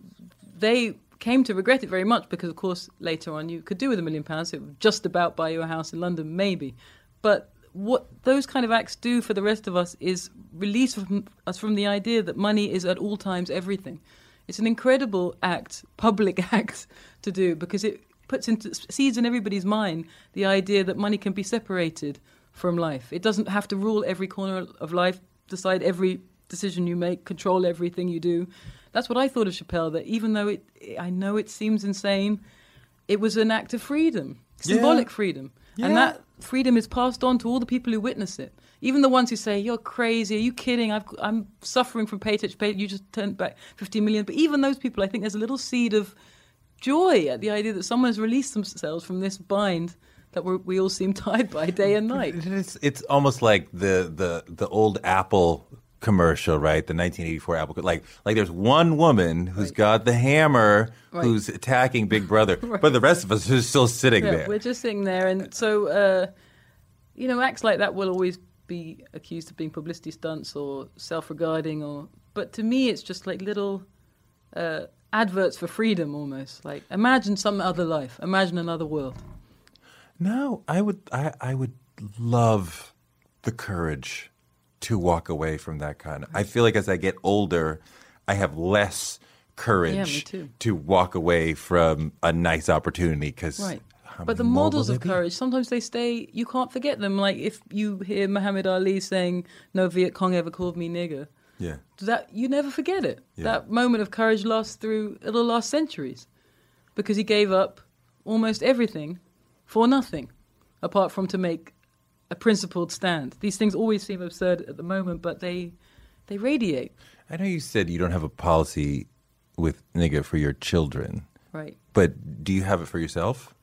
S2: they came to regret it very much because, of course, later on you could do with a million pounds. It would just about buy you a house in London, maybe. But what those kind of acts do for the rest of us is release from us from the idea that money is at all times everything. It's an incredible act, public [laughs] act to do because it puts into seeds in everybody's mind the idea that money can be separated from life. It doesn't have to rule every corner of life, decide every decision you make, control everything you do. That's what I thought of Chappelle. That even though it, I know it seems insane, it was an act of freedom, symbolic freedom, and that freedom is passed on to all the people who witness it. Even the ones who say, "You're crazy. Are you kidding? I've, I'm suffering from paycheck to pay. You just turned back 15 million." But even those people, I think there's a little seed of joy at the idea that someone has released themselves from this bind that we're, we all seem [laughs] tied by day and night.
S1: It's, it's almost like the, the, the old Apple commercial, right? The 1984 Apple. Like, like there's one woman who's got the hammer,
S2: Right.
S1: who's attacking Big Brother, [laughs] but the rest of us are still sitting
S2: Yeah,
S1: there.
S2: we're just sitting there, and so uh, you know, acts like that will always be accused of being publicity stunts or self-regarding, or. But to me, it's just like little uh, adverts for freedom, almost. Like imagine some other life, imagine another world.
S1: No, I would I, I would love the courage to walk away from that kind of I feel like as I get older, I have less courage
S2: Yeah,
S1: to walk away from a nice opportunity because
S2: Right. But the models of courage, sometimes they stay. You can't forget them. Like if you hear Muhammad Ali saying, "No Viet Cong ever called me nigger,"
S1: Yeah.
S2: that you never forget it.
S1: Yeah.
S2: That moment of courage lasts through it'll last centuries, because he gave up almost everything for nothing, apart from to make a principled stand. These things always seem absurd at the moment, but they they radiate.
S1: I know you said you don't have a policy with nigger for your children,
S2: Right.
S1: but do you have it for yourself?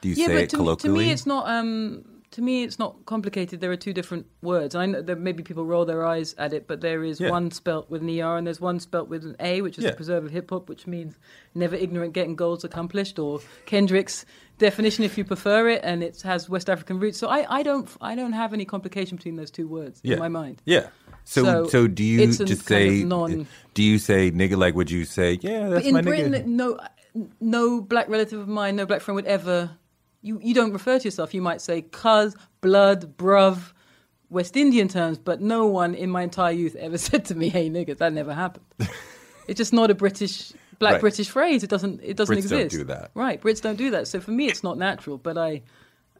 S1: Do you
S2: yeah,
S1: say
S2: but
S1: it
S2: to, me- to me, it's not. Um, to me, it's not complicated. There are two different words. I know that maybe people roll their eyes at it, but there is
S1: Yeah.
S2: one spelt with an er, and there's one spelt with an a, which is
S1: Yeah.
S2: the preserve of hip hop, which means never ignorant, getting goals accomplished, or Kendrick's definition, if you prefer it, and it has West African roots. So I, I don't, I don't have any complication between those two words
S1: yeah.
S2: in my mind.
S1: Yeah. So,
S2: So
S1: so, do you just say?
S2: non-
S1: Do you say nigga? Like, would you say, yeah, that's
S2: But in
S1: my
S2: Britain,
S1: nigga?
S2: no, no black relative of mine, no black friend would ever. You you don't refer to yourself. You might say cuz, blood, bruv, West Indian terms, but no one in my entire youth ever [laughs] said to me, "Hey, nigga." That never happened. [laughs] it's just not a British black
S1: Right.
S2: British phrase. It doesn't it doesn't
S1: Brits don't
S2: exist.
S1: do that.
S2: Right, Brits don't do that. So for me, it's not natural. But I,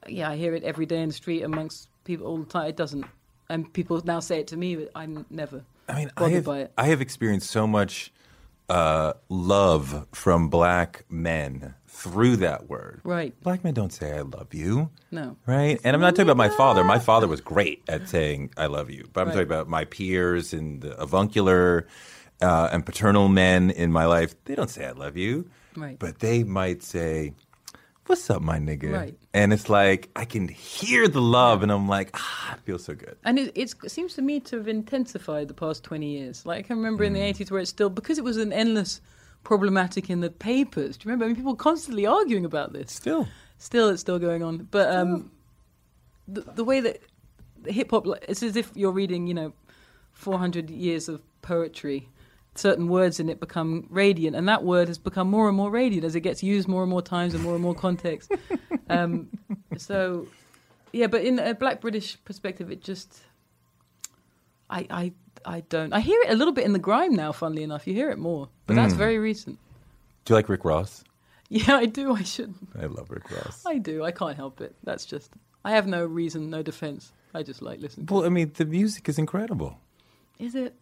S2: yeah, I hear it every day in the street amongst people all the time. It doesn't, and people now say it to me. But I'm never.
S1: I mean, I
S2: bothered
S1: have,
S2: by it.
S1: I have experienced so much uh, love from black men through that word.
S2: Right.
S1: Black men don't say "I love you."
S2: No.
S1: Right, and I'm not talking about my father. My father was great at saying "I love you," but I'm
S2: Right.
S1: talking about my peers and the avuncular uh, and paternal men in my life. They don't say "I love you,"
S2: Right.
S1: but they might say, "What's up, my nigga?"
S2: Right.
S1: And it's like I can hear the love, and I'm like, ah, it feels so good.
S2: And it, it's, it seems to me to have intensified the past 20 years. Like, I can remember in the 80s where it's still, because it was an endless problematic in the papers. Do you remember? I mean, people were constantly arguing about this.
S1: Still,
S2: Still, it's still going on. But um, the, the way that hip hop, it's as if you're reading, you know, 400 years of poetry. Certain words in it become radiant, and that word has become more and more radiant as it gets used more and more times in more and more context. [laughs] um, so, yeah, but in a Black British perspective, it just, I, I, I don't. I hear it a little bit in the grime now. Funnily enough, you hear it more, but that's hmm. very recent.
S1: do you like Rick Ross?
S2: Yeah, I do. I should.
S1: I love Rick Ross.
S2: I do. I can't help it. That's just. I have no reason, no defense. I just like listening. to
S1: Well, I mean, the music is incredible.
S2: Is it?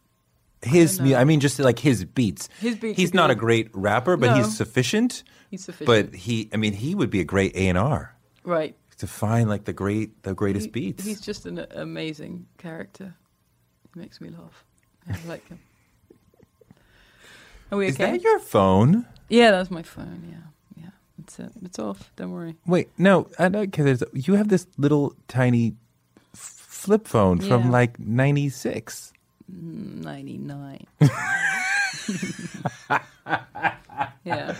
S1: His,
S2: know.
S1: I mean, just like his beats.
S2: His beats
S1: He's not a great rapper, but
S2: No.
S1: he's sufficient.
S2: He's sufficient.
S1: But he, I mean, he would be a great A and R
S2: right.
S1: to find like the great, the greatest
S2: He-
S1: beats.
S2: He's just an amazing character. He makes me laugh. I like him. Are we okay?
S1: Is
S2: okay?
S1: that your phone?
S2: Yeah, that's my phone. Yeah, yeah. It's it. It's off. Don't worry.
S1: Wait, no, I you have this little tiny f- flip phone
S2: Yeah.
S1: from like '96.
S2: Ninety nine. [laughs] yeah.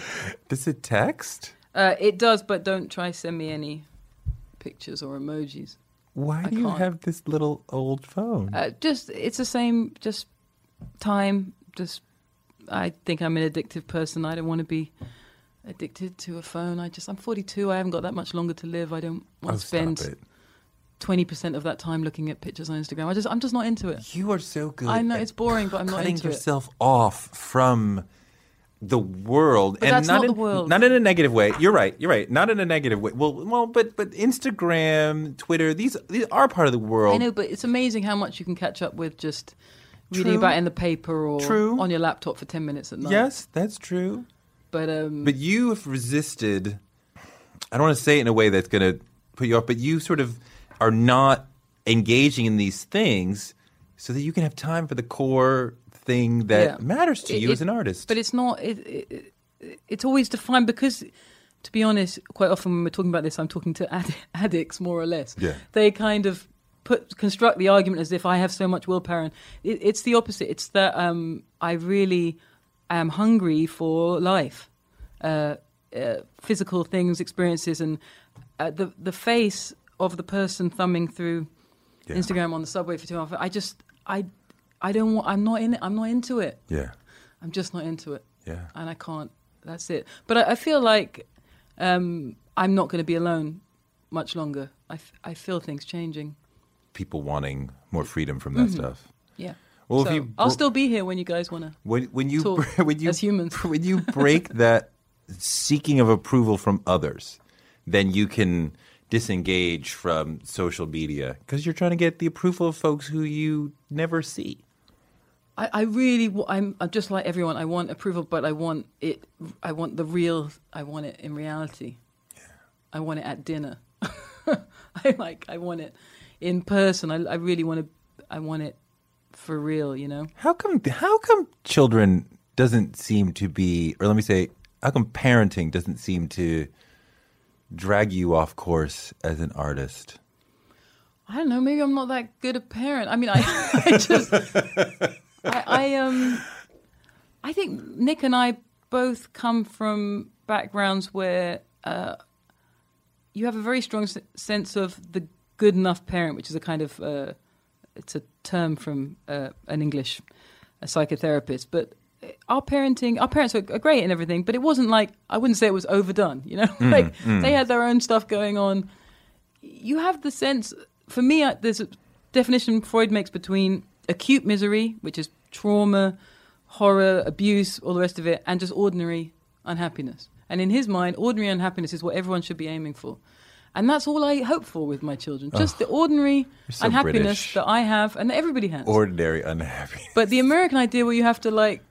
S1: Does it text?
S2: Uh, it does, but don't try send me any pictures or emojis.
S1: Why
S2: I
S1: do you
S2: can't.
S1: have this little old phone?
S2: Uh, just it's the same. Just time. Just I think I'm an addictive person. I don't want to be addicted to a phone. I just I'm 42. I haven't got that much longer to live. I don't want
S1: oh,
S2: to spend! 20 percent of that time looking at pictures on Instagram. I just I'm just not into it.
S1: You are so good.
S2: I know it's boring, but I'm not
S1: cutting
S2: into it.
S1: yourself off from the world,
S2: But
S1: and not
S2: not
S1: in,
S2: the world.
S1: Not in a negative way. You're right. You're right. Not in a negative way. Well, well, but but Instagram, Twitter, these these are part of the world.
S2: I know, but it's amazing how much you can catch up with just reading about it in the paper or
S1: True.
S2: on your laptop for 10 minutes at night.
S1: Yes, that's true.
S2: But um
S1: But you have resisted. I don't want to say it in a way that's going to put you off, but you sort of are not engaging in these things so that you can have time for the core thing that
S2: Yeah.
S1: matters to
S2: It-
S1: you
S2: it-
S1: as an artist.
S2: But it's not. It, it, it, it's always defined because, to be honest, quite often when we're talking about this, I'm talking to ad- [laughs] addicts more or less.
S1: Yeah.
S2: They kind of put construct the argument as if I have so much willpower. And it, it's the opposite. It's that um, I really am hungry for life, uh, uh, physical things, experiences, and uh, the the face of the person thumbing through
S1: Yeah.
S2: Instagram on the subway for two hours. I just I I don't want. I'm not in it. I'm not into it.
S1: Yeah.
S2: I'm just not into it
S1: Yeah.
S2: and I can't. That's it. But I, I feel like um, I'm not going to be alone much longer. I, f- I feel things changing.
S1: People wanting more freedom from that stuff.
S2: Yeah.
S1: Well,
S2: so
S1: if you
S2: I'll still be here when you guys want to.
S1: when when you [laughs] when you
S2: as humans. [laughs]
S1: when you break [laughs] that seeking of approval from others, then you can disengage from social media because you're trying to get the approval of folks who you never see.
S2: I, I really, w- I'm, I'm just like everyone. I want approval, but I want it. I want the real. I want it in reality. I want it at dinner. [laughs] I like. I want it in person. I, I really want to. I want it for real. You know.
S1: How come how come children doesn't seem to be or let me say how come parenting doesn't seem to drag you off course as an artist?
S2: I don't know. Maybe I'm not that good a parent. I mean, I, [laughs] I just, I, I um, I think Nick and I both come from backgrounds where uh, you have a very strong s- sense of the good enough parent, which is a kind of, uh, it's a term from uh, an English a psychotherapist, but. Our parenting, our parents are great and everything, but it wasn't like I wouldn't say it was overdone. You know, [laughs] like they had their own stuff going on you have the sense for me there's a definition freud makes between acute misery which is trauma horror abuse all the rest of it and just ordinary unhappiness and in his mind ordinary unhappiness is what everyone should be aiming for and that's all i hope for with my children just the ordinary
S1: so
S2: unhappiness
S1: British.
S2: that i have and that everybody has
S1: Ordinary unhappiness.
S2: but the American idea where you have to like,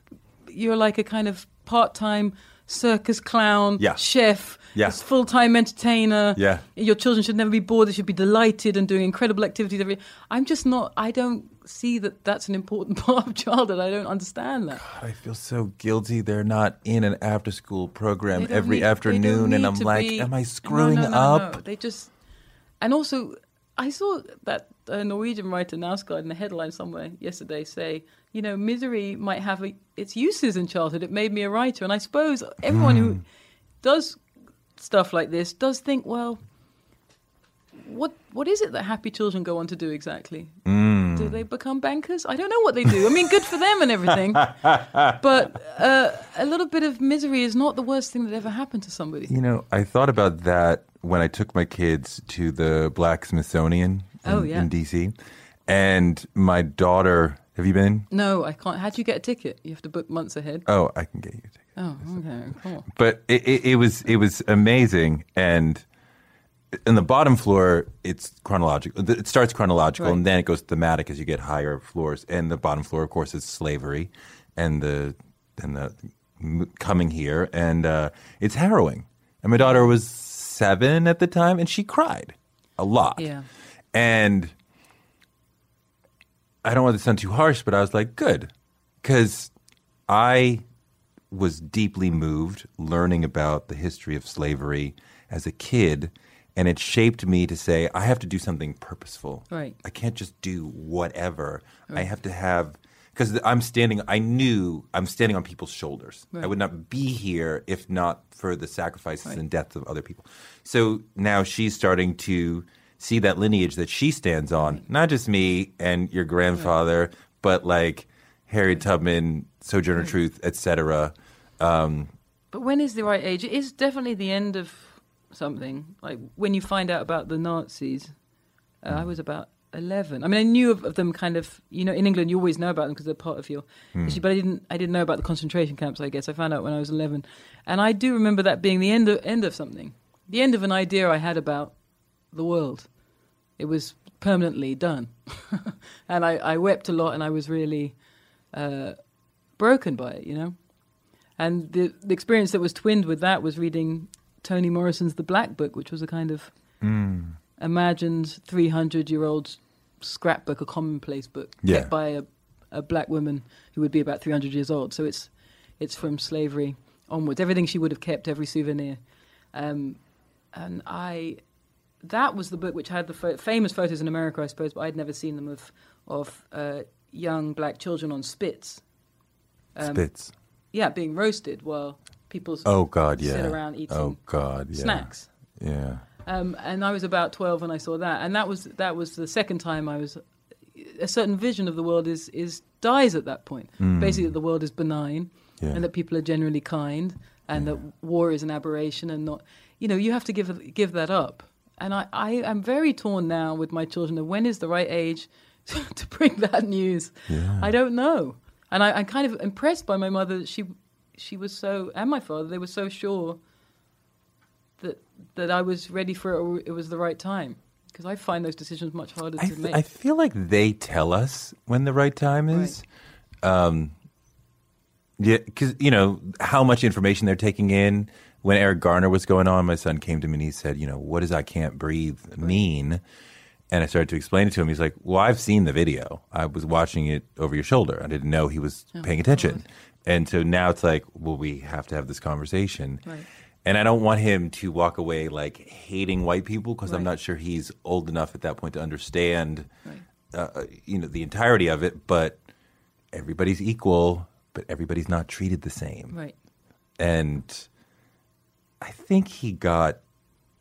S2: you're like a kind of part-time circus clown,
S1: Yeah.
S2: chef,
S1: Yeah.
S2: full-time entertainer.
S1: Yeah.
S2: Your children should never be bored. They should be delighted and doing incredible activities every. I'm just not. I don't see that that's an important [laughs] part of childhood. I don't understand that.
S1: I feel so guilty they're not in an after school program every
S2: need-
S1: afternoon and I'm like,
S2: be-
S1: am I screwing
S2: no, no,
S1: up?
S2: no. They just, and also, I saw that uh, Norwegian writer Knausgaard in the headline somewhere yesterday say, you know, misery might have a, its uses in childhood. It made me a writer, and I suppose everyone
S1: Hmm.
S2: who does stuff like this does think, well, what what is it that happy children go on to do exactly?
S1: Hmm.
S2: Do they become bankers? I don't know what they do. I mean, good for them and everything, [laughs] but uh, a little bit of misery is not the worst thing that ever happened to somebody.
S1: You know, I thought about that when I took my kids to the Black Smithsonian in,
S2: Oh, yeah.
S1: in DC. And my daughter, have you been?
S2: No, I can't. How do you get a ticket? You have to book months ahead.
S1: Oh, I can get you a ticket.
S2: Oh, okay, cool.
S1: but it, it, it was it was amazing and in the bottom floor it's chronological it starts chronological
S2: Right.
S1: and then it goes thematic as you get higher floors and the bottom floor of course is slavery and the and the coming here and uh, it's harrowing and my daughter was seven at the time and she cried a lot
S2: Yeah.
S1: and I don't want to sound too harsh, but I was like, good. Because I was deeply moved learning about the history of slavery as a kid. And it shaped me to say, I have to do something purposeful.
S2: Right.
S1: I can't just do whatever. I have to have, because I'm standing, I knew I'm standing on people's shoulders. I would not be here if not for the sacrifices and deaths of other people. So now she's starting to see that lineage that she stands on, not just me and your grandfather, but like Harriet Tubman, Sojourner Truth, etc. Um,
S2: But when is the right age? It is definitely the end of something. Like when you find out about the Nazis, uh, I was about 11. I mean, I knew of, of them kind of, you know, in England, you always know about them because they're part of your history, but I didn't, I didn't know about the concentration camps, I guess. I found out when I was 11. And I do remember that being the end of, end of something, the end of an idea I had about the world. It was permanently done. [laughs] and I, I wept a lot and I was really uh, broken by it, you know? And the, the experience that was twinned with that was reading Toni Morrison's The Black Book, which was a kind of imagined 300 year old scrapbook, a commonplace book,
S1: Yeah.
S2: kept by a, a black woman who would be about 300 years old. So it's, it's from slavery onwards, everything she would have kept, every souvenir. Um, and I, that was the book which had the pho- famous photos in America, I suppose, but I'd never seen them of of uh, young black children on spits. Um,
S1: Spits.
S2: Yeah, being roasted while people
S1: Oh God, yeah.
S2: sit around eating
S1: oh God, yeah.
S2: snacks.
S1: Yeah.
S2: Um, and I was about twelve when I saw that, and that was that was the second time I was. A certain vision of the world is is dies at that point. Basically, the world is benign.
S1: Yeah.
S2: and that people are generally kind, and that war is an aberration, and not. You know, you have to give give that up. And I, I am very torn now with my children. Of when is the right age [laughs] to bring that news?
S1: Yeah.
S2: I don't know. And I, I'm kind of impressed by my mother. that She she was so, and my father. They were so sure that that I was ready for it it was the right time. Because I find those decisions much harder
S1: I,
S2: to make.
S1: I feel like they tell us when the right time is. Um, yeah, because you know how much information they're taking in. When Eric Garner was going on, my son came to me and he said, "You know, what does I can't breathe mean?" And I started to explain it to him. He's like, "Well, I've seen the video. I was watching it over your shoulder. I didn't know he was
S2: Oh,
S1: paying attention." And so now it's like, well, we have to have this conversation.
S2: Right.
S1: And I don't want him to walk away like hating white people because I'm not sure he's old enough at that point to understand,
S2: Right.
S1: uh, you know, the entirety of it. But everybody's equal, but everybody's not treated the same.
S2: right.
S1: And I think he got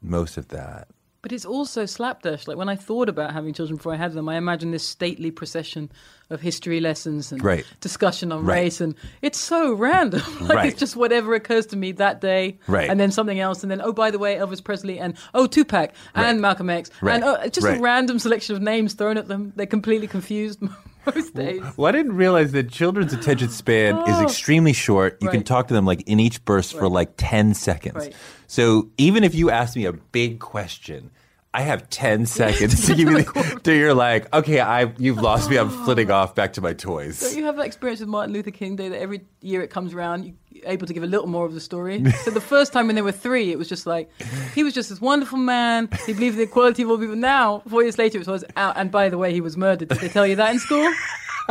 S1: most of that.
S2: But it's also slapdash. Like when I thought about having children before I had them, I imagined this stately procession of history lessons and
S1: Right.
S2: discussion on
S1: Right.
S2: race, and it's so random. [laughs] like
S1: Right.
S2: it's just whatever occurs to me that day,
S1: Right.
S2: and then something else, and then oh by the way, Elvis Presley, and oh Tupac, and Malcolm X,
S1: Right.
S2: and oh, just a random selection of names thrown at them. They're completely confused [laughs] most days.
S1: Well, I didn't realize that children's attention span is
S2: Oh.
S1: extremely short. You can talk to them like in each burst for like 10 seconds.
S2: Right.
S1: So even if you ask me a big question, I have 10 [laughs] seconds to give you the, [laughs] to you're like, okay, I you've lost me. I'm flitting off back to my toys.
S2: Don't you have that experience with Martin Luther King Day that every year it comes around, you're able to give a little more of the story? [laughs] so the first time when there were three, it was just like, he was just this wonderful man. He believed in the equality of all people. Now, four years later, it was out. And by the way, he was murdered. Did they tell you that in school?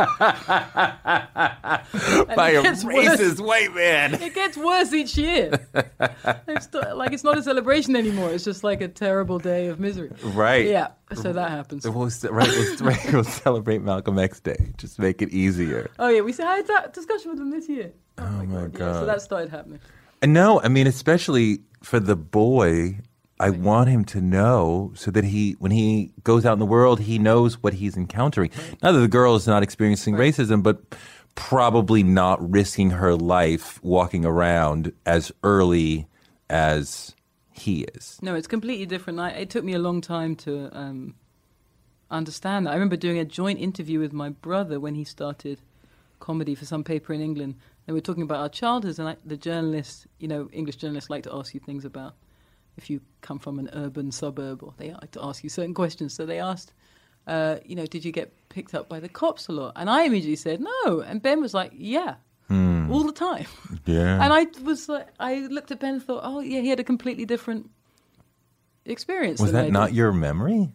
S2: [laughs]
S1: By a
S2: worse.
S1: racist white man.
S2: It gets worse each year. It's not- like it's not a celebration anymore. It's just like a terrible day of misery.
S1: Right.
S2: Yeah. So that happens.
S1: We'll, right, we'll, right, we'll [laughs] celebrate Malcolm X Day. Just make it easier.
S2: Oh yeah, we had that discussion with them this year. Oh,
S1: my
S2: Yeah, so that started happening.
S1: And no, I mean, especially for the boy, I want him to know so that he, when he goes out in the world, he knows what he's encountering. Not that the girl is not experiencing racism, but probably not risking her life walking around as early as he is.
S2: No, it's completely different. I, it took me a long time to um, understand that. I remember doing a joint interview with my brother when he started comedy for some paper in England. They were talking about our childhoods, and I, the journalists, you know, English journalists like to ask you things about if you come from an urban suburb, or they like to ask you certain questions. So they asked, uh, you know, did you get picked up by the cops a lot? And I immediately said no, and Ben was like, yeah, all the time.
S1: Yeah. [laughs]
S2: And I was like, I looked at Ben and thought, oh yeah, he had a completely different experience.
S1: was that not your memory?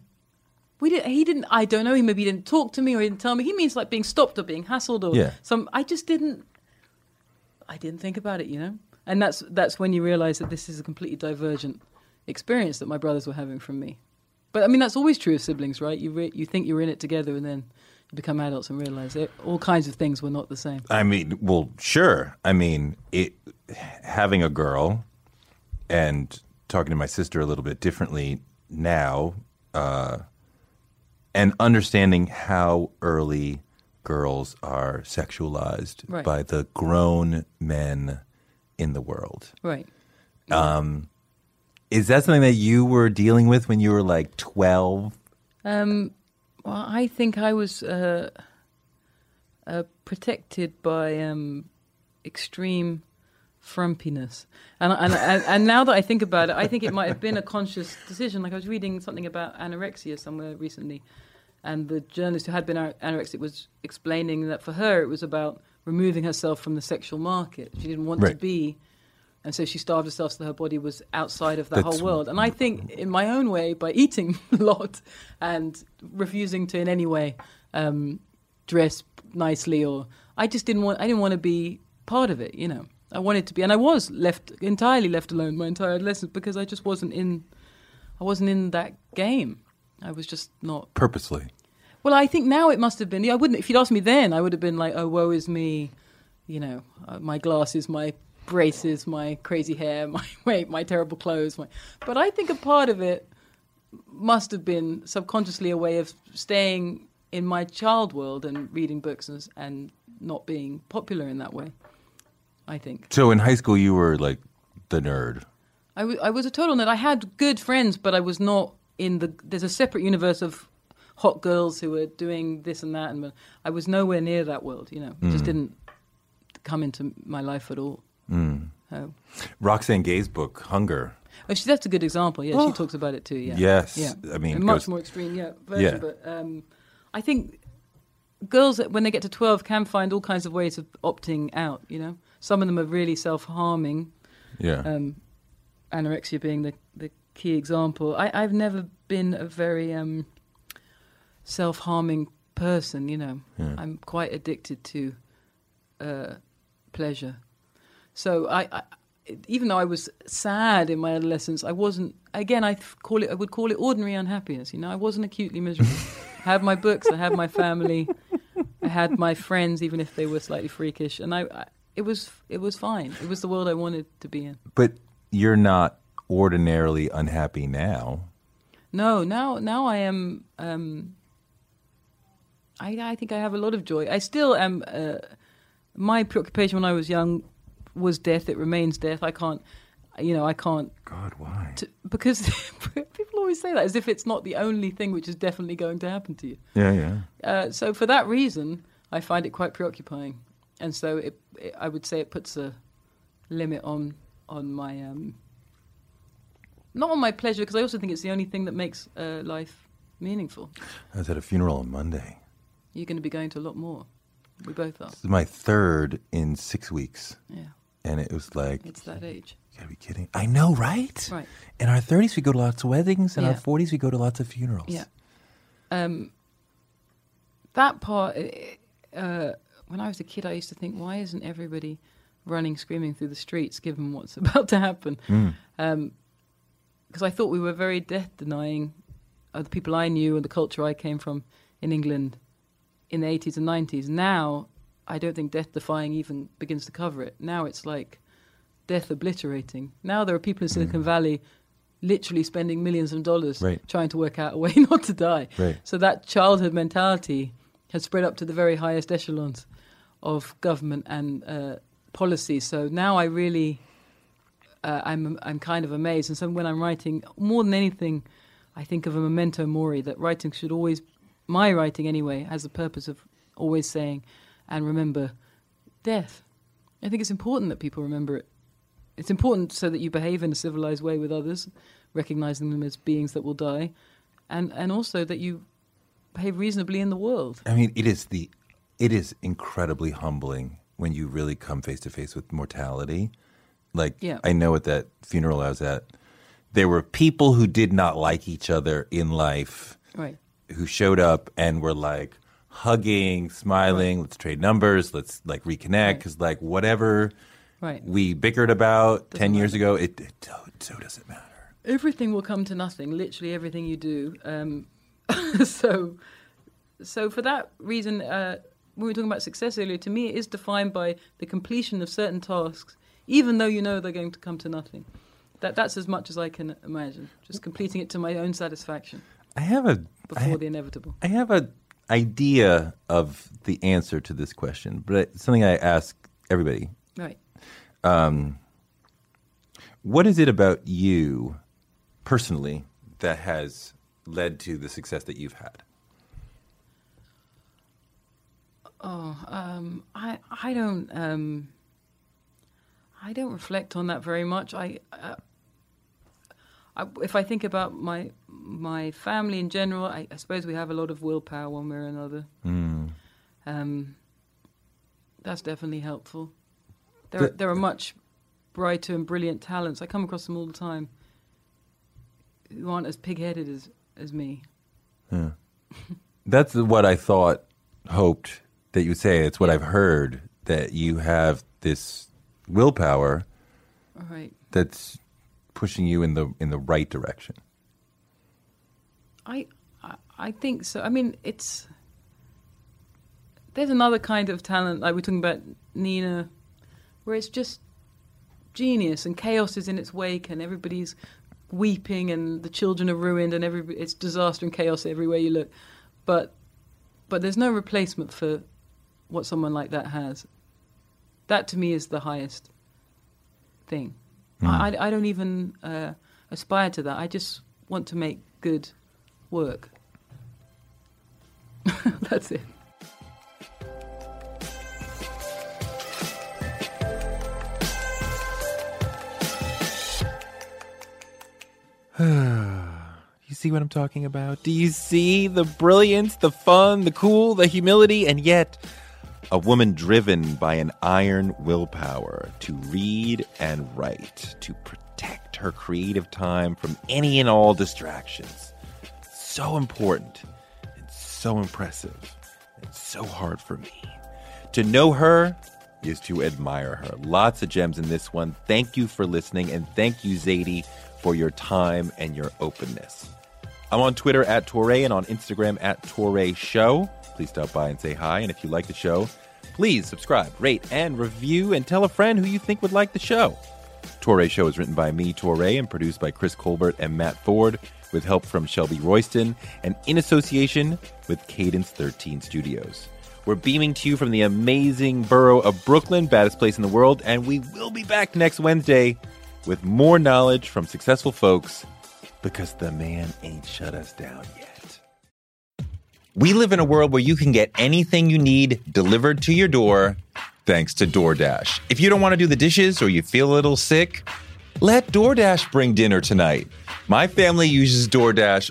S2: We did. He didn't. I don't know. He maybe didn't talk to me or he didn't tell me. He means like being stopped or being hassled or
S1: Yeah.
S2: some. I just didn't. I didn't think about it, you know. And that's that's when you realize that this is a completely divergent experience that my brothers were having from me. But I mean, that's always true of siblings, right? You re- you think you're in it together, and then you become adults and realize it, all kinds of things were not the same.
S1: I mean, well, sure. I mean, it having a girl and talking to my sister a little bit differently now, uh, and understanding how early girls are sexualized
S2: Right.
S1: by the grown men in the world.
S2: Right.
S1: Is that something that you were dealing with when you were like twelve?
S2: Um, well, I think I was uh, uh, protected by um, extreme frumpiness, and, and and and now that I think about it, I think it might have been a conscious decision. Like I was reading something about anorexia somewhere recently, and the journalist who had been anorexic was explaining that for her it was about removing herself from the sexual market. She didn't want to be. And so she starved herself so that her body was outside of that
S1: That's-
S2: whole world. And I think, in my own way, by eating [laughs] a lot and refusing to in any way um, dress nicely, or I just didn't want, I didn't want to be part of it. You know, I wanted to be, and I was left entirely left alone my entire adolescence because I just wasn't in, I wasn't in that game. I was just not.
S1: Purposely.
S2: Well, I think now it must have been. Yeah, I wouldn't. If you'd asked me then, I would have been like, "Oh, woe is me," you know, uh, my glasses, my braces, my crazy hair, [laughs] my wait, my terrible clothes. My... But I think a part of it must have been subconsciously a way of staying in my child world and reading books and, and not being popular in that way. I think.
S1: So in high school, you were like the nerd.
S2: I, w- I was a total nerd. I had good friends, but I was not in the. There's a separate universe of hot girls who were doing this and that, and I was nowhere near that world. You know, it just didn't come into my life at all. Oh.
S1: Roxane Gay's book, Hunger.
S2: Oh, she, that's a good example. Yeah, she talks about it too. Yeah.
S1: Yes.
S2: Yeah.
S1: I mean,
S2: a much
S1: goes-
S2: more extreme, yeah, version.
S1: Yeah.
S2: But um, I think girls, when they get to twelve, can find all kinds of ways of opting out. You know, some of them are really self-harming.
S1: Yeah.
S2: Um, anorexia being the the key example. I, I've never been a very um, self-harming person. You know, I'm quite addicted to uh, pleasure. So I, I, even though I was sad in my adolescence, I wasn't. Again, I call it. I would call it ordinary unhappiness. You know, I wasn't acutely miserable. [laughs] I had my books. I had my family. I had my friends, even if they were slightly freakish, and I, I. It was. It was fine. It was the world I wanted to be in.
S1: but you're not ordinarily unhappy now.
S2: No, now now I am. Um, I I think I have a lot of joy. I still am. Uh, my preoccupation when I was young was death. It remains death. I can't. You know, I can't
S1: God, why?
S2: t- because [laughs] people always say that as if it's not the only thing which is definitely going to happen to you.
S1: Yeah, yeah.
S2: Uh, so for that reason, I find it quite preoccupying, and so it, it, I would say it puts a limit on on my um, not on my pleasure because I also think it's the only thing that makes uh, life meaningful.
S1: I was at a funeral on Monday.
S2: You're going to be going to a lot more. We both are.
S1: This is my third in six weeks.
S2: Yeah,
S1: And it was like,
S2: it's that age.
S1: you gotta be kidding. I know, right?
S2: Right.
S1: In our 30s, we go to lots of weddings. In our 40s, we go to lots of funerals.
S2: Yeah. Um, that part, uh, when I was a kid, I used to think, why isn't everybody running, screaming through the streets, given what's [laughs] about to happen? Because I thought we were very death denying. Uh, the people I knew and the culture I came from in England in the 80s and 90s. Now, I don't think death defying even begins to cover it. Now it's like death obliterating. Now there are people in Silicon Valley literally spending millions of dollars
S1: Right.
S2: trying to work out a way [laughs] not to die.
S1: Right.
S2: So that childhood mentality has spread up to the very highest echelons of government and uh, policy. So now I really, uh, I'm I'm kind of amazed. And so when I'm writing, more than anything, I think of a memento mori that writing should always, my writing anyway, has the purpose of always saying, and remember, death. I think it's important that people remember it. It's important so that you behave in a civilized way with others, recognizing them as beings that will die, and and also that you behave reasonably in the world.
S1: I mean, it is the, it is incredibly humbling when you really come face to face with mortality. Like,
S2: Yeah.
S1: I know at that funeral I was at, there were people who did not like each other in life
S2: Right.
S1: Who showed up and were like hugging, smiling, let's trade numbers, let's like reconnect, because like whatever
S2: Right.
S1: we bickered about 10 years
S2: matter.
S1: ago, it, it so, so doesn't matter.
S2: everything will come to nothing. Literally everything you do. Um, [laughs] so, so for that reason, uh, when we were talking about success earlier, to me it is defined by the completion of certain tasks, even though you know they're going to come to nothing. That that's as much as I can imagine. Just completing it to my own satisfaction
S1: I have a
S2: before
S1: I,
S2: the inevitable.
S1: I have a idea of the answer to this question, but it's something I ask everybody.
S2: Right.
S1: What is it about you personally that has led to the success that you've had?
S2: Oh, um, I I don't um, I don't reflect on that very much. I, uh, I if I think about my my family in general, I, I suppose we have a lot of willpower one way or another. Um, that's definitely helpful. There are,
S1: The-
S2: there are much brighter and brilliant talents. I come across them all the time who aren't as pig-headed as as me. [laughs]
S1: That's what I thought, hoped that you would say. It's what I've heard that you have this willpower
S2: right.
S1: that's pushing you in the in the right direction.
S2: I, I I think so. I mean, it's there's another kind of talent like we're talking about Nina, where it's just genius and chaos is in its wake and everybody's weeping and the children are ruined and every it's disaster and chaos everywhere you look, but but there's no replacement for what someone like that has. That to me is the highest thing. I, I, I don't even uh, aspire to that. I just want to make good work. [laughs] That's it. [sighs]
S8: You see what I'm talking about? Do you see the brilliance, the fun, the cool, the humility, and yet a woman driven by an iron willpower to read and write, to protect her creative time from any and all distractions. So important and so impressive and so hard for me. To know her is to admire her. Lots of gems in this one. Thank you for listening, and thank you, Zadie, for your time and your openness. I'm on Twitter at Touré and on Instagram at Touré Show. Please stop by and say hi. And if you like the show, please subscribe, rate, and review, and tell a friend who you think would like the show. Touré Show is written by me, Touré, and produced by Chris Colbert and Matt Ford, with help from Shelby Royston, and in association with Cadence 13 Studios. We're beaming to you from the amazing borough of Brooklyn, baddest place in the world, and we will be back next Wednesday with more knowledge from successful folks because the man ain't shut us down yet.
S1: We live in a world where you can get anything you need delivered to your door thanks to DoorDash. If you don't want to do the dishes or you feel a little sick, let DoorDash bring dinner tonight. My family uses DoorDash